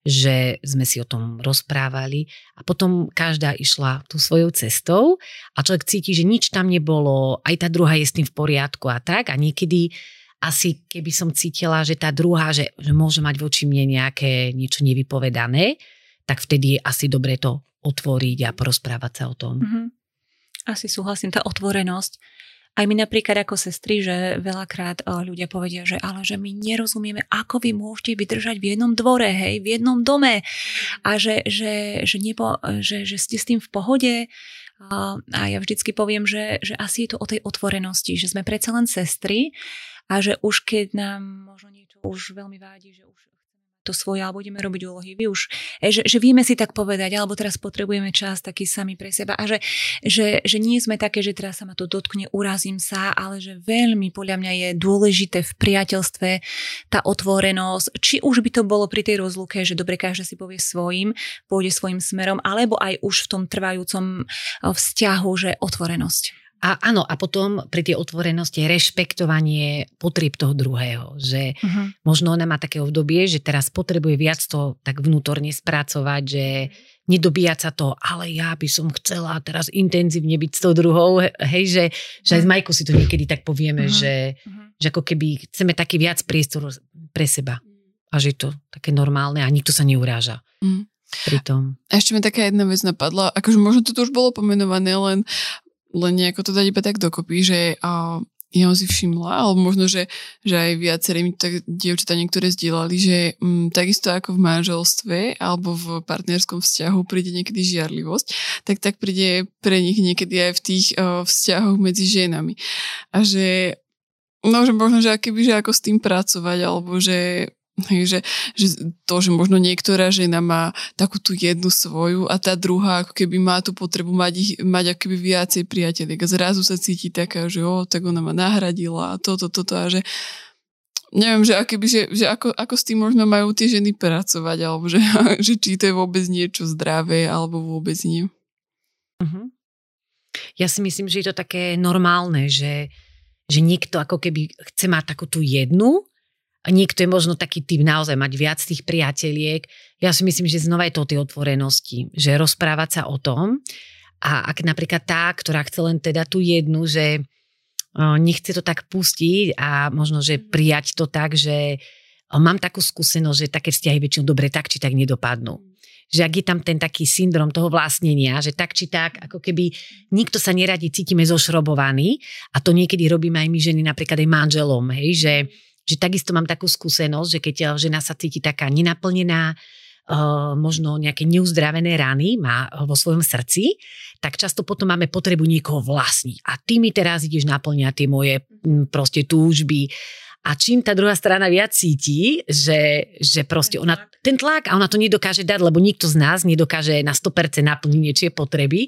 že sme si o tom rozprávali a potom každá išla tú svojou cestou a človek cíti, že nič tam nebolo, aj tá druhá je s tým v poriadku a tak a niekedy asi keby som cítila, že tá druhá, že, že môže mať voči mne nejaké niečo nevypovedané, tak vtedy je asi dobre to otvoriť a porozprávať sa o tom. Mm-hmm. Asi súhlasím, tá otvorenosť aj my napríklad ako sestry, že veľakrát ľudia povedia, že ale že my nerozumieme, ako vy môžete vydržať v jednom dvore, hej, v jednom dome a že, že, že, nepo, že, že ste s tým v pohode. A ja vždycky poviem, že, že asi je to o tej otvorenosti, že sme predsa len sestry a že už keď nám možno niečo už veľmi vádi, že už to svoje, alebo budeme robiť úlohy. Vy už, e, že, že vieme si tak povedať, alebo teraz potrebujeme čas taký sami pre seba a že, že, že nie sme také, že teraz sa ma to dotkne, urazím sa, ale že veľmi podľa mňa je dôležité v priateľstve tá otvorenosť, či už by to bolo pri tej rozluke, že dobre, každý si povie svojim, pôjde svojim smerom, alebo aj už v tom trvajúcom e, vzťahu, že otvorenosť. A áno, a potom pri tej otvorenosti rešpektovanie potrieb toho druhého, že uh-huh. možno ona má také obdobie, že teraz potrebuje viac to tak vnútorne spracovať, že nedobíjať sa to, ale ja by som chcela teraz intenzívne byť s tou druhou, hej, že, že aj s mhm. Majkou si to niekedy tak povieme, uh-huh. že, uh-huh. že ako keby chceme taký viac priestoru pre seba a že je to také normálne a nikto sa neuráža. Uh-huh. Pritom. Ešte mi taká jedna vec napadla, akože možno to už bolo pomenované, len len nejako to dať iba tak dokopy, že uh, ja si všimla, alebo možno, že, že aj viaceré mi tak dievčatá niektoré zdieľali, že um, takisto ako v manželstve alebo v partnerskom vzťahu príde niekedy žiarlivosť, tak tak príde pre nich niekedy aj v tých uh, vzťahoch medzi ženami. A že No, že možno, že akéby, že ako s tým pracovať, alebo že že, že to, že možno niektorá žena má takú tú jednu svoju a tá druhá ako keby má tú potrebu mať, ich, mať ako keby viacej priateľiek a zrazu sa cíti taká, že o, tak ona ma nahradila a toto, toto a že neviem, že, akoby, že, že ako, ako s tým možno majú tie ženy pracovať alebo že, že či to je vôbec niečo zdravé alebo vôbec nie. Uh-huh. Ja si myslím, že je to také normálne, že, že niekto ako keby chce mať takú tú jednu niekto je možno taký typ naozaj mať viac tých priateliek. Ja si myslím, že znova je to o tej otvorenosti, že rozprávať sa o tom a ak napríklad tá, ktorá chce len teda tú jednu, že nechce to tak pustiť a možno, že prijať to tak, že mám takú skúsenosť, že také vzťahy väčšinou dobre tak či tak nedopadnú. Že ak je tam ten taký syndrom toho vlastnenia, že tak či tak, ako keby nikto sa neradi cítime zošrobovaný a to niekedy robíme aj my ženy napríklad aj manželom, hej, že, že takisto mám takú skúsenosť, že keď žena sa cíti taká nenaplnená, uh, možno nejaké neuzdravené rany má vo svojom srdci, tak často potom máme potrebu niekoho vlastniť. A ty mi teraz ideš naplňať tie moje m, proste túžby a čím tá druhá strana viac cíti, že, že proste ona, ten tlak a ona to nedokáže dať, lebo nikto z nás nedokáže na 100% naplniť niečie potreby,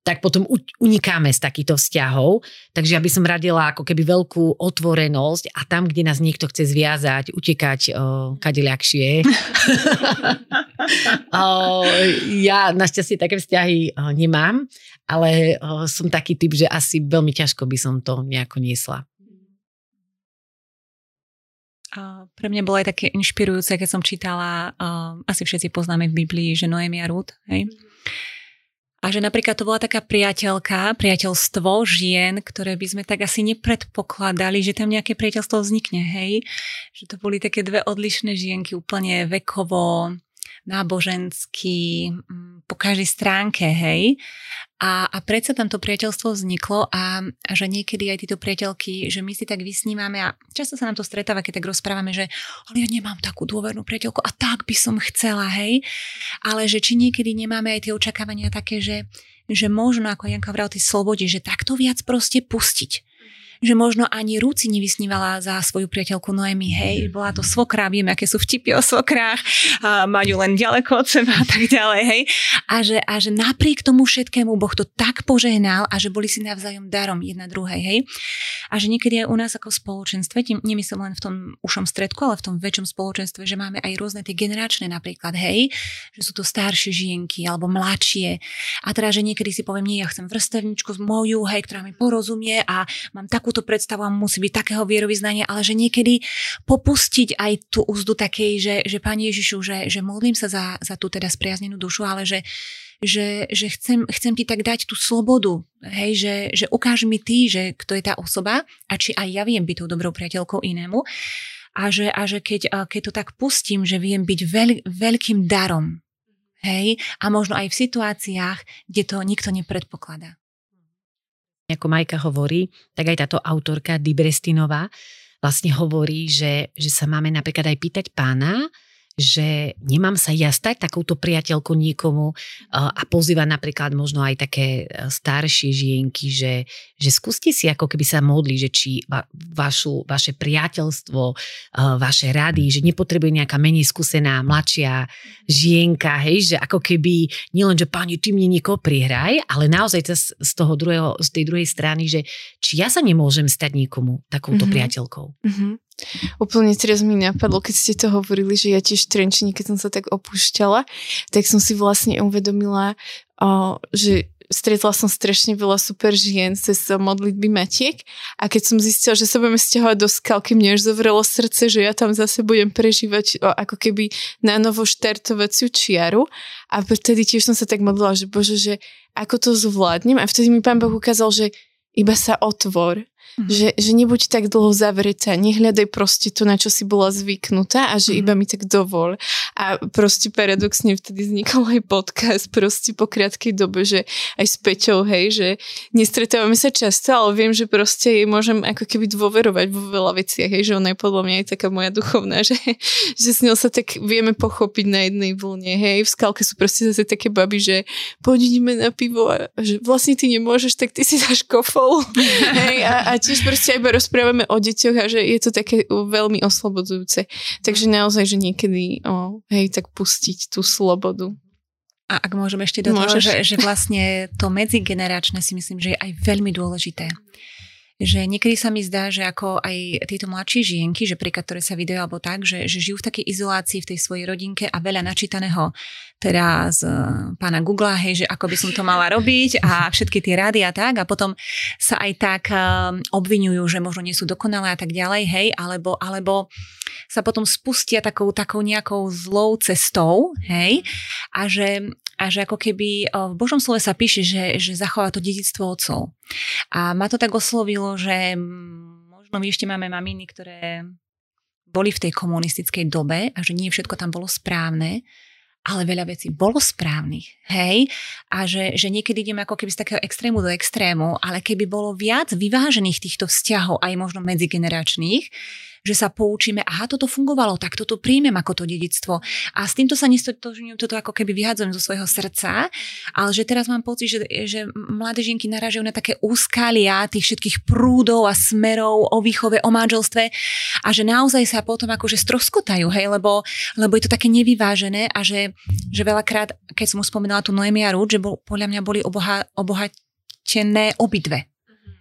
tak potom unikáme z takýchto vzťahov. Takže ja by som radila ako keby veľkú otvorenosť a tam, kde nás niekto chce zviazať, utekať o, kade ľahšie. o, ja našťastie také vzťahy o, nemám, ale o, som taký typ, že asi veľmi ťažko by som to nejako niesla. Uh, pre mňa bolo aj také inšpirujúce, keď som čítala, uh, asi všetci poznáme v Biblii, že Noemi a Ruth, hej? A že napríklad to bola taká priateľka, priateľstvo žien, ktoré by sme tak asi nepredpokladali, že tam nejaké priateľstvo vznikne, hej? Že to boli také dve odlišné žienky, úplne vekovo, náboženský, mm, po každej stránke, hej. A, a predsa tam to priateľstvo vzniklo a, a že niekedy aj tieto priateľky, že my si tak vysnímame a často sa nám to stretáva, keď tak rozprávame, že ale ja nemám takú dôvernú priateľku a tak by som chcela, hej. Ale že či niekedy nemáme aj tie očakávania také, že, že možno, ako Janka vral, tej slobode, že takto viac proste pustiť že možno ani Rúci nevysnívala za svoju priateľku Noemi, hej, bola to svokra, vieme, aké sú vtipy o svokrách, a mať ju len ďaleko od seba a tak ďalej, hej. A že, a že napriek tomu všetkému Boh to tak požehnal a že boli si navzájom darom jedna druhej, hej. A že niekedy aj u nás ako spoločenstve, tým nemyslím len v tom ušom stredku, ale v tom väčšom spoločenstve, že máme aj rôzne tie generačné napríklad, hej, že sú to staršie žienky alebo mladšie. A teda, že niekedy si poviem, nie, ja chcem vrstevničku moju, hej, ktorá mi porozumie a mám takú takúto predstavu a musí byť takého vierovýznania, ale že niekedy popustiť aj tú úzdu takej, že, že Pane Ježišu, že, že modlím sa za, za tú teda spriaznenú dušu, ale že, že, že chcem, chcem ti tak dať tú slobodu, hej, že, že ukáž mi ty, že kto je tá osoba a či aj ja viem byť tou dobrou priateľkou inému. A že, a že keď, keď to tak pustím, že viem byť veľ, veľkým darom, hej, a možno aj v situáciách, kde to nikto nepredpokladá ako Majka hovorí, tak aj táto autorka Dibrestinová vlastne hovorí, že, že sa máme napríklad aj pýtať pána, že nemám sa ja stať takouto priateľkou niekomu a pozývať napríklad možno aj také e, staršie žienky, že, že skúste si ako keby sa modli, že či va, vašu, vaše priateľstvo, e, vaše rady, že nepotrebuje nejaká menej skúsená mladšia žienka, hej, že ako keby nielen, že pani, ty mne niekoho prihraj, ale naozaj z, toho druhého, z tej druhej strany, že či ja sa nemôžem stať niekomu takouto mm-hmm. priateľkou. Mm-hmm. Úplne teraz mi napadlo, keď ste to hovorili, že ja tiež v Trenčine, keď som sa tak opúšťala, tak som si vlastne uvedomila, že stretla som strašne veľa super žien cez modlitby matiek a keď som zistila, že sa budeme stiahovať do skalky, mne už zovrelo srdce, že ja tam zase budem prežívať ako keby na novo štartovaciu čiaru a vtedy tiež som sa tak modlila, že bože, že ako to zvládnem? A vtedy mi pán Boh ukázal, že iba sa otvor Mm-hmm. Že, že nebuď tak dlho zavretá, nehľadaj proste to, na čo si bola zvyknutá a že mm-hmm. iba mi tak dovol. A proste paradoxne vtedy vznikol aj podcast proste po krátkej dobe, že aj s Peťou, hej, že nestretávame sa často, ale viem, že proste jej môžem ako keby dôverovať vo veľa veciach, hej, že ona je podľa mňa aj taká moja duchovná, že, že s ňou sa tak vieme pochopiť na jednej vlne, hej, v skalke sú proste zase také baby, že poďme na pivo a že vlastne ty nemôžeš, tak ty si dáš kofol, hej, a, a tiež proste iba rozprávame o deťoch a že je to také veľmi oslobodzujúce. Takže naozaj, že niekedy, o, hej, tak pustiť tú slobodu. A ak môžem ešte do toho, že, že vlastne to medzigeneračné si myslím, že je aj veľmi dôležité že niekedy sa mi zdá, že ako aj tieto mladšie žienky, že príklad, ktoré sa video alebo tak, že, že žijú v takej izolácii v tej svojej rodinke a veľa načítaného teda z pána Google, hej, že ako by som to mala robiť a všetky tie rady a tak. A potom sa aj tak um, obvinujú, že možno nie sú dokonalé a tak ďalej, hej, alebo, alebo sa potom spustia takou, takou nejakou zlou cestou, hej, a že, a že ako keby v Božom slove sa píše, že, že zachová to dedictvo otcov. A ma to tak oslovilo, že možno my ešte máme maminy, ktoré boli v tej komunistickej dobe a že nie všetko tam bolo správne, ale veľa vecí bolo správnych, hej? A že, že niekedy ideme ako keby z takého extrému do extrému, ale keby bolo viac vyvážených týchto vzťahov, aj možno medzigeneračných, že sa poučíme, aha, toto fungovalo, tak toto príjmem ako to dedictvo. A s týmto sa nestotožňujem, toto ako keby vyhadzujem zo svojho srdca, ale že teraz mám pocit, že, že mladé ženky naražajú na také úskalia tých všetkých prúdov a smerov o výchove, o manželstve a že naozaj sa potom akože stroskotajú, hej, lebo, lebo je to také nevyvážené a že, že veľakrát, keď som už spomínala tu Noemia Rúd, že bol, podľa mňa boli oboha, obohatené obidve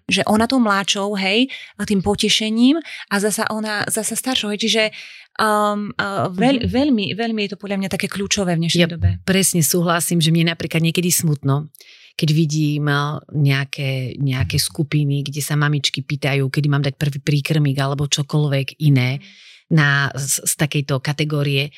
že ona tou mláčou, hej, a tým potešením a zasa ona, zasa staršou, hej, čiže um, uh, veľ, mm-hmm. veľmi, veľmi je to podľa mňa také kľúčové v dnešnej ja dobe. presne súhlasím, že mne napríklad niekedy smutno, keď vidím uh, nejaké, nejaké skupiny, kde sa mamičky pýtajú, kedy mám dať prvý príkrmik alebo čokoľvek iné na, z, z takejto kategórie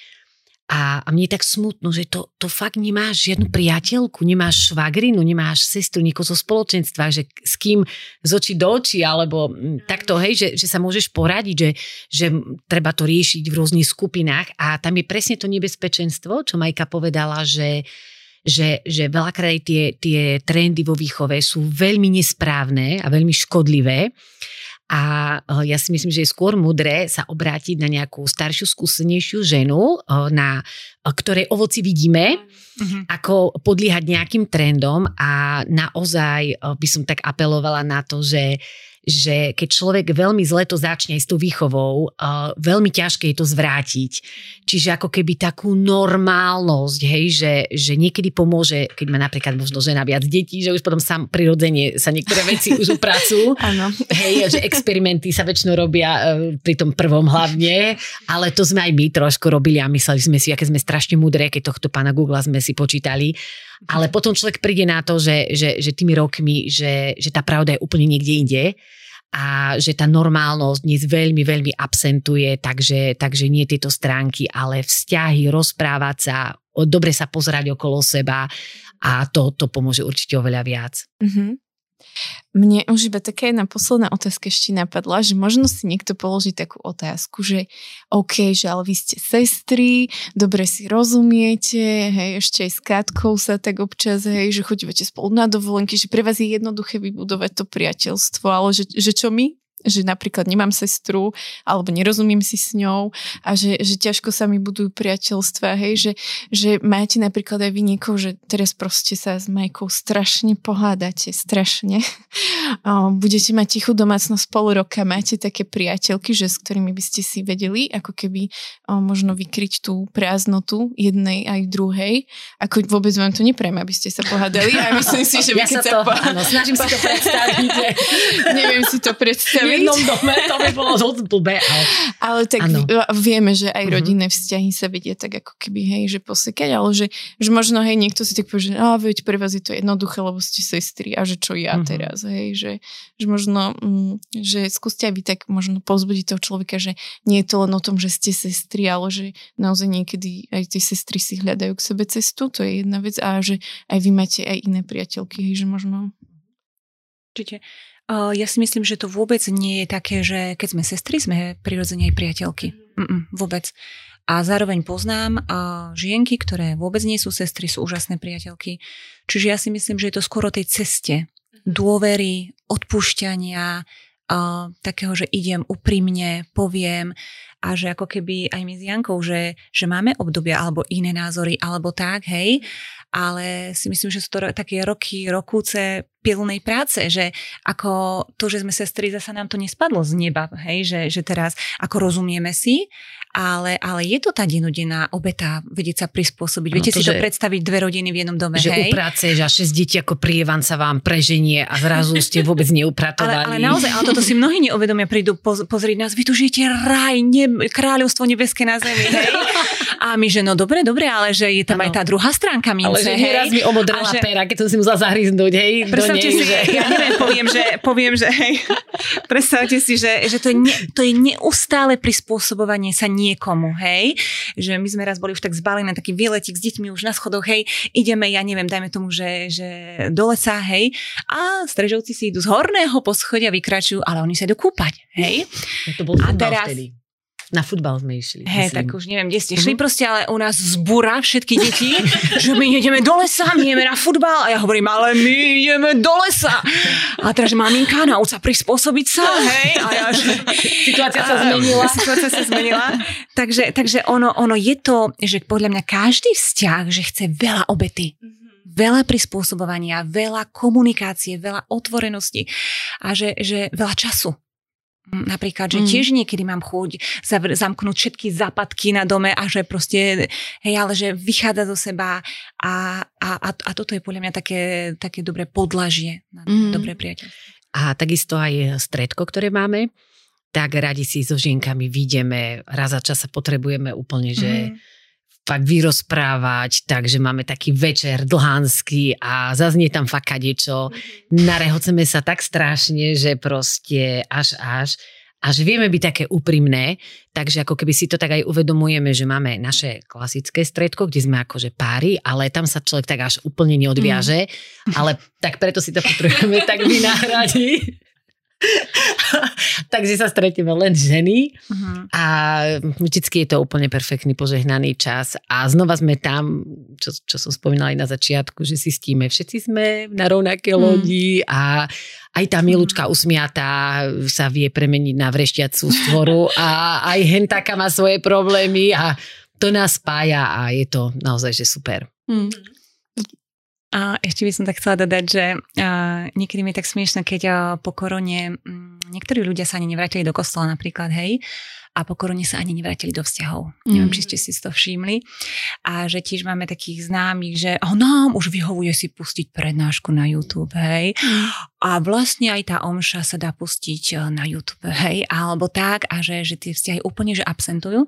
a, a mne je tak smutno, že to, to fakt nemáš žiadnu priateľku, nemáš švagrinu, nemáš sestru, niekoho zo spoločenstva, že s kým z očí do očí, alebo mm, takto, hej, že, že sa môžeš poradiť, že, že treba to riešiť v rôznych skupinách. A tam je presne to nebezpečenstvo, čo Majka povedala, že, že, že veľakrát tie, tie trendy vo výchove sú veľmi nesprávne a veľmi škodlivé a eh, ja si myslím, že je skôr mudré sa obrátiť na nejakú staršiu, skúsenejšiu ženu, eh, na eh, ktorej ovoci vidíme, mm-hmm. ako podliehať nejakým trendom a naozaj by som tak apelovala na to, že že keď človek veľmi zle to začne s tou výchovou, uh, veľmi ťažké je to zvrátiť. Čiže ako keby takú normálnosť, hej, že, že niekedy pomôže, keď má napríklad možno žena viac detí, že už potom sám prirodzene sa niektoré veci už upracujú. Áno. Hej, že experimenty sa väčšinou robia uh, pri tom prvom hlavne, ale to sme aj my trošku robili a mysleli sme si, aké sme strašne mudré, keď tohto pána Google sme si počítali. Ale potom človek príde na to, že, že, že tými rokmi, že, že tá pravda je úplne niekde inde a že tá normálnosť dnes veľmi, veľmi absentuje, takže, takže nie tieto stránky, ale vzťahy, rozprávať sa, dobre sa pozerať okolo seba a to, to pomôže určite oveľa viac. Mm-hmm. Mne už iba taká jedna posledná otázka ešte napadla, že možno si niekto položí takú otázku, že OK, že ale vy ste sestry, dobre si rozumiete, hej, ešte aj s Kátkou sa tak občas, hej, že chodívate spolu na dovolenky, že pre vás je jednoduché vybudovať to priateľstvo, ale že, že čo my? Že napríklad nemám sestru alebo nerozumiem si s ňou a že, že ťažko sa mi budujú priateľstva, hej, že, že máte napríklad aj vy niekoho, že teraz proste sa s Majkou strašne pohádate, strašne. Budete mať tichú domácnosť pol roka, máte také priateľky, že s ktorými by ste si vedeli ako keby možno vykryť tú prázdnotu jednej aj druhej. Ako vôbec vám to neprejme, aby ste sa pohádali a myslím si, že ja sa to, po... áno, snažím si to predstaviť. Neviem si to predstaviť jednom dome, to by bolo blbé. Ale, ale tak ano. vieme, že aj mhm. rodinné vzťahy sa vedia tak ako keby, hej, že posekať, ale že, že možno, hej, niekto si tak povie, že a veď pre vás je to jednoduché, lebo ste sestry a že čo ja uh-huh. teraz, hej, že, že možno, mm, že skúste aj vy tak možno pozbudiť toho človeka, že nie je to len o tom, že ste sestry, ale že naozaj niekedy aj tie sestry si hľadajú k sebe cestu, to je jedna vec a že aj vy máte aj iné priateľky, hej, že možno Určite. Ja si myslím, že to vôbec nie je také, že keď sme sestry, sme prirodzene aj priateľky. Mm-mm, vôbec. A zároveň poznám uh, žienky, ktoré vôbec nie sú sestry, sú úžasné priateľky. Čiže ja si myslím, že je to skoro tej ceste dôvery, odpúšťania, uh, takého, že idem úprimne, poviem a že ako keby aj my s Jankou, že, že máme obdobia alebo iné názory alebo tak, hej, ale si myslím, že sú to také roky, rokúce pilnej práce, že ako to, že sme sestry, zasa nám to nespadlo z neba, hej, že, že teraz ako rozumieme si, ale, ale je to tá denodenná obeta, vedieť sa prispôsobiť. No, Viete to, si to predstaviť dve rodiny v jednom dome, že hej? uprace, že 6 detí ako prievan sa vám preženie a zrazu ste vôbec neupratovali. ale, ale naozaj, ale toto si mnohí neuvedomia, prídu poz, pozrieť nás, vy tu žijete raj, ne, kráľovstvo nebeské na zemi, hej? A my, že no dobre, dobre, ale že je tam ano. aj tá druhá stránka mince, Ale že hej? raz mi omodrela že... pera, keď som si musela zahryznúť, hej, Predstavte nej, si, že... ja neviem, poviem, že, poviem, že hej, predstavte si, že, že to, je ne, to je neustále prispôsobovanie sa niekomu, hej, že my sme raz boli už tak zbalené, taký výletik s deťmi už na schodoch, hej, ideme, ja neviem, dajme tomu, že, že do lesa, hej, a strežovci si idú z horného poschodia, vykračujú, ale oni sa idú kúpať, hej. Ja to bol a teraz, vtedy. Na futbal sme išli. Hej, tak už neviem, kde ste išli, uh-huh. proste, ale u nás zbúra všetky deti, že my ideme do lesa, my ideme na futbal a ja hovorím, ale my ideme do lesa. A teraz, že maminka, nauč sa prispôsobiť sa, hej. A ja, že... Situácia sa zmenila. Situácia sa zmenila. Takže, takže ono, ono je to, že podľa mňa každý vzťah, že chce veľa obety. Uh-huh veľa prispôsobovania, veľa komunikácie, veľa otvorenosti a že, že veľa času. Napríklad, že mm. tiež niekedy mám chuť zavr- zamknúť všetky západky na dome a že proste, hej, ale že vychádza zo seba a, a, a, a toto je podľa mňa také, také dobré podlažie na mm. dobré priateľstvo. A takisto aj stredko, ktoré máme, tak radi si so žienkami vidíme, raz za čas sa potrebujeme úplne, že mm fakt vyrozprávať, takže máme taký večer dlhánsky a zaznie tam fakt kadečo. Narehoceme sa tak strašne, že proste až až a že vieme byť také úprimné, takže ako keby si to tak aj uvedomujeme, že máme naše klasické stredko, kde sme akože páry, ale tam sa človek tak až úplne neodviaže, mm. ale tak preto si to potrebujeme tak vynahradiť. Takže sa stretneme len ženy uh-huh. a vždycky je to úplne perfektný požehnaný čas a znova sme tam, čo, čo som spomínala aj na začiatku, že si stíme, všetci sme na rovnaké uh-huh. lodi a aj tá milúčka usmiatá sa vie premeniť na vrešťacú stvoru a aj hen taká má svoje problémy a to nás spája a je to naozaj, že super. Uh-huh. A ešte by som tak chcela dodať, že uh, niekedy mi je tak smiešne, keď uh, po korone um, niektorí ľudia sa ani nevrátili do kostola napríklad, hej, a po korone sa ani nevrátili do vzťahov. Mm. Neviem, či ste si to všimli. A že tiež máme takých známych, že oh, nám už vyhovuje si pustiť prednášku na YouTube, hej. Mm. A vlastne aj tá omša sa dá pustiť na YouTube, hej, alebo tak, a že, že tie vzťahy úplne že absentujú.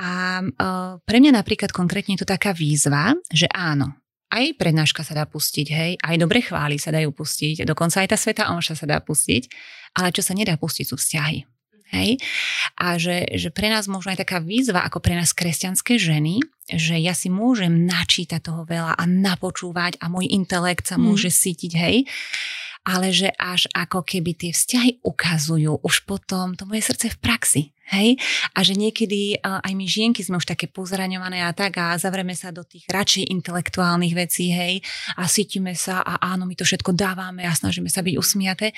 A uh, pre mňa napríklad konkrétne je to taká výzva, že áno, aj prednáška sa dá pustiť, hej, aj dobre chvály sa dajú pustiť, dokonca aj tá sveta omša sa dá pustiť, ale čo sa nedá pustiť sú vzťahy. Hej? A že, že pre nás možno aj taká výzva, ako pre nás kresťanské ženy, že ja si môžem načítať toho veľa a napočúvať a môj intelekt sa mm. môže sítiť, hej, ale že až ako keby tie vzťahy ukazujú už potom to moje srdce v praxi. Hej? A že niekedy aj my žienky sme už také pozraňované a tak a zavreme sa do tých radšej intelektuálnych vecí, hej, a sítime sa a áno, my to všetko dávame a snažíme sa byť usmiaté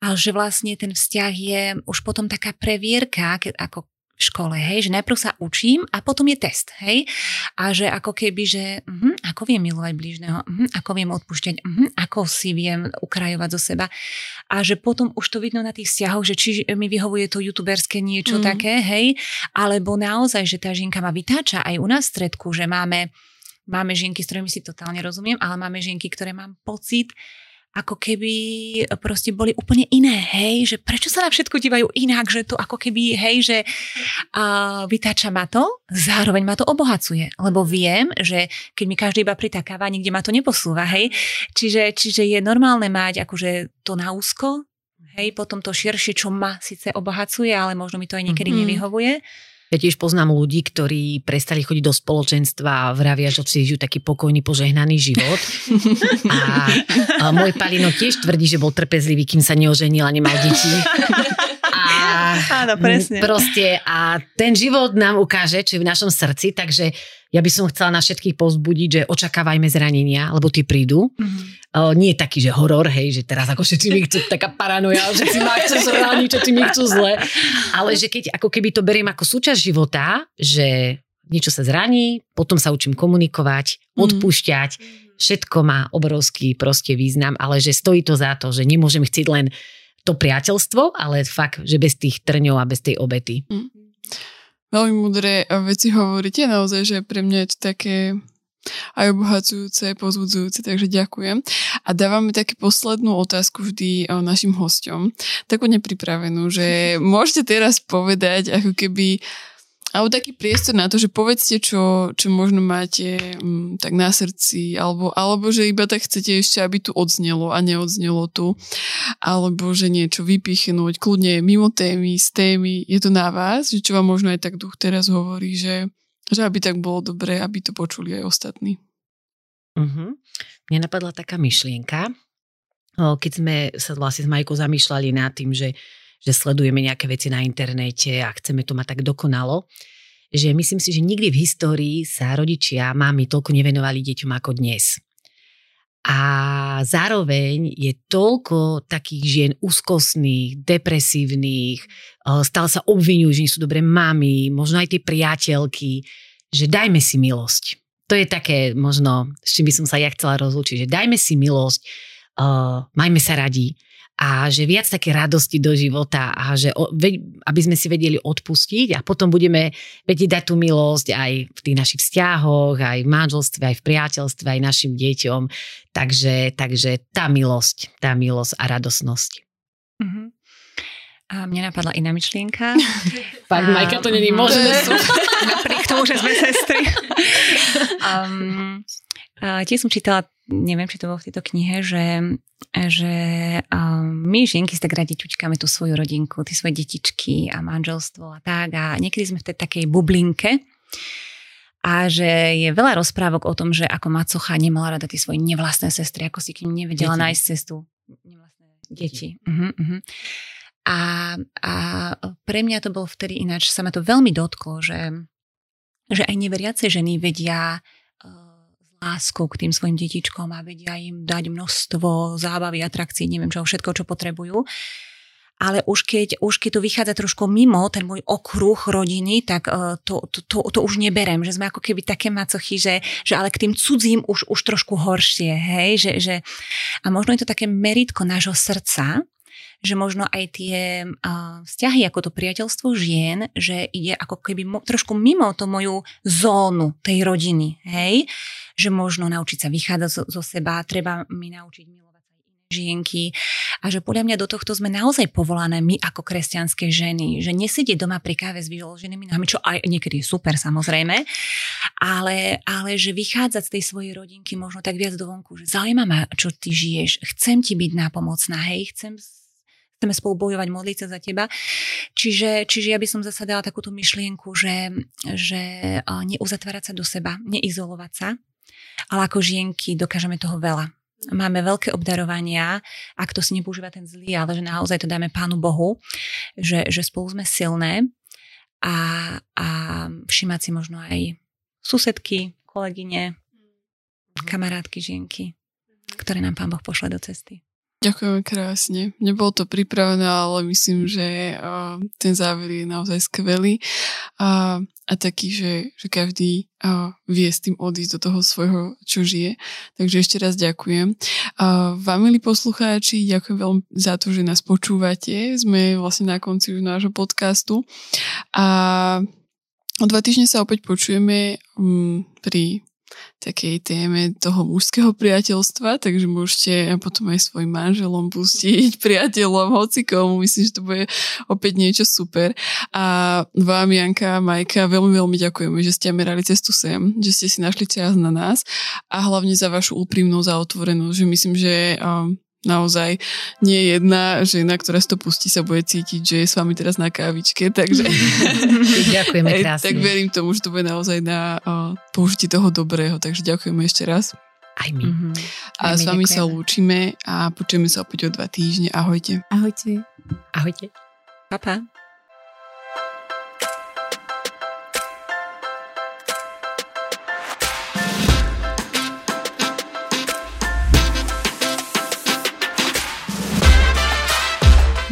ale že vlastne ten vzťah je už potom taká previerka, ako škole, hej, že najprv sa učím a potom je test, hej, a že ako keby, že uh, ako viem milovať blížneho, uh, ako viem odpúšťať, uh, ako si viem ukrajovať zo seba a že potom už to vidno na tých vzťahoch, že či mi vyhovuje to youtuberské niečo mm. také, hej, alebo naozaj, že tá žienka ma vytáča aj u nás v stredku, že máme máme žienky, s ktorými si totálne rozumiem, ale máme žienky, ktoré mám pocit, ako keby proste boli úplne iné, hej, že prečo sa na všetko dívajú inak, že to ako keby, hej, že uh, vytáča ma to, zároveň ma to obohacuje, lebo viem, že keď mi každý iba pritakáva, nikde ma to neposúva, hej, čiže, čiže je normálne mať akože to na úzko, hej, potom to širšie, čo ma síce obohacuje, ale možno mi to aj niekedy mm-hmm. nevyhovuje, ja tiež poznám ľudí, ktorí prestali chodiť do spoločenstva a vravia, že žijú taký pokojný, požehnaný život. A, a môj Palino tiež tvrdí, že bol trpezlivý, kým sa neoženil a nemal deti. Áno, presne. Proste a ten život nám ukáže, čo je v našom srdci, takže ja by som chcela na všetkých pozbudiť, že očakávajme zranenia, lebo tí prídu. Mm-hmm. Uh, nie je taký, že horor, hej, že teraz ako všetci mi chcú, taká paranoja, že si ma chcú zraniť, všetci mi chcú zle. Ale že keď ako keby to beriem ako súčasť života, že niečo sa zraní, potom sa učím komunikovať, mhm. odpúšťať, mm všetko má obrovský proste význam, ale že stojí to za to, že nemôžem chcieť len to priateľstvo, ale fakt, že bez tých trňov a bez tej obety. Mm. Veľmi mudré veci hovoríte, naozaj, že pre mňa je to také aj obohacujúce, pozbudzujúce, takže ďakujem. A dávame takú poslednú otázku vždy našim hosťom, takú nepripravenú, že môžete teraz povedať ako keby alebo taký priestor na to, že povedzte, čo, čo možno máte m, mm, tak na srdci, alebo, alebo že iba tak chcete ešte, aby tu odznelo a neodznelo tu, alebo že niečo vypichnúť, kľudne mimo témy, z témy, je to na vás, že čo vám možno aj tak duch teraz hovorí, že, že aby tak bolo dobré, aby to počuli aj ostatní. Uh-huh. Mne napadla taká myšlienka, keď sme sa vlastne s Majkou zamýšľali nad tým, že že sledujeme nejaké veci na internete a chceme to mať tak dokonalo, že myslím si, že nikdy v histórii sa rodičia, mámy toľko nevenovali deťom ako dnes. A zároveň je toľko takých žien úzkostných, depresívnych, stále sa obvinujú, že nie sú dobré mami, možno aj tie priateľky, že dajme si milosť. To je také možno, s čím by som sa ja chcela rozlúčiť, že dajme si milosť, uh, majme sa radi, a že viac také radosti do života a že aby sme si vedeli odpustiť a potom budeme vedieť dať tú milosť aj v tých našich vzťahoch, aj v manželstve, aj v priateľstve, aj našim deťom. Takže, takže tá milosť, tá milosť a radosnosť. Uh-huh. A mne napadla iná myšlienka. Fakt, a... Majka, to není možné. Napriek tomu, že sme sestry. um, a tiež som čítala, neviem, či to bolo v tejto knihe, že že my žienky si tak radi ťučkáme tú svoju rodinku, tie svoje detičky a manželstvo a tak a niekedy sme v tej takej bublinke a že je veľa rozprávok o tom, že ako macocha nemala rada tie svoje nevlastné sestry, ako si k nim nevedela deti. nájsť cestu. Nevlastné deti. Uh-huh, uh-huh. A, a pre mňa to bolo vtedy ináč, sa ma to veľmi dotklo, že, že aj neveriace ženy vedia láskou k tým svojim detičkom a vedia im dať množstvo zábavy, atrakcií, neviem čo, všetko, čo potrebujú. Ale už keď, už keď to vychádza trošku mimo ten môj okruh rodiny, tak uh, to, to, to, to už neberem, že sme ako keby také macochy, že, že ale k tým cudzím už, už trošku horšie, hej, že, že a možno je to také meritko nášho srdca, že možno aj tie vzťahy ako to priateľstvo žien, že ide ako keby trošku mimo to moju zónu tej rodiny, hej? Že možno naučiť sa vychádzať zo, zo seba, treba mi naučiť milovať aj iné žienky a že podľa mňa do tohto sme naozaj povolané my ako kresťanské ženy, že nesedieť doma pri káve s vyloženými nami, čo aj niekedy je super samozrejme, ale, ale že vychádzať z tej svojej rodinky možno tak viac do vonku, že zaujíma ma, čo ty žiješ, chcem ti byť nápomocná, hej, chcem chceme spolu bojovať, modliť sa za teba. Čiže, čiže ja by som zasa dala takúto myšlienku, že, že neuzatvárať sa do seba, neizolovať sa, ale ako žienky dokážeme toho veľa. Máme veľké obdarovania, ak to si nepoužíva ten zlý, ale že naozaj to dáme Pánu Bohu, že, že spolu sme silné a, a všimať si možno aj susedky, kolegyne, mhm. kamarátky, žienky, ktoré nám Pán Boh pošle do cesty. Ďakujeme krásne. Nebolo to pripravené, ale myslím, že uh, ten záver je naozaj skvelý a, a taký, že, že každý uh, vie s tým odísť do toho svojho, čo žije. Takže ešte raz ďakujem. Uh, vám, milí poslucháči, ďakujem veľmi za to, že nás počúvate. Sme vlastne na konci už nášho podcastu a o dva týždne sa opäť počujeme um, pri takej téme toho mužského priateľstva, takže môžete potom aj svojim manželom pustiť, priateľom, hocikomu, myslím, že to bude opäť niečo super. A vám, Janka Majka, veľmi, veľmi ďakujeme, že ste merali cestu sem, že ste si našli čas na nás a hlavne za vašu úprimnosť a otvorenosť, že myslím, že um, naozaj nie jedna žena, ktorá si to pustí, sa bude cítiť, že je s vami teraz na kávičke, takže ďakujeme krásne. tak verím tomu, že to bude naozaj na uh, použitie toho dobrého, takže ďakujeme ešte raz. Aj my. Mm-hmm. A Aj s vami ďakujeme. sa lúčime a počujeme sa opäť o dva týždne. Ahojte. Ahojte. Ahojte. Pa, pa.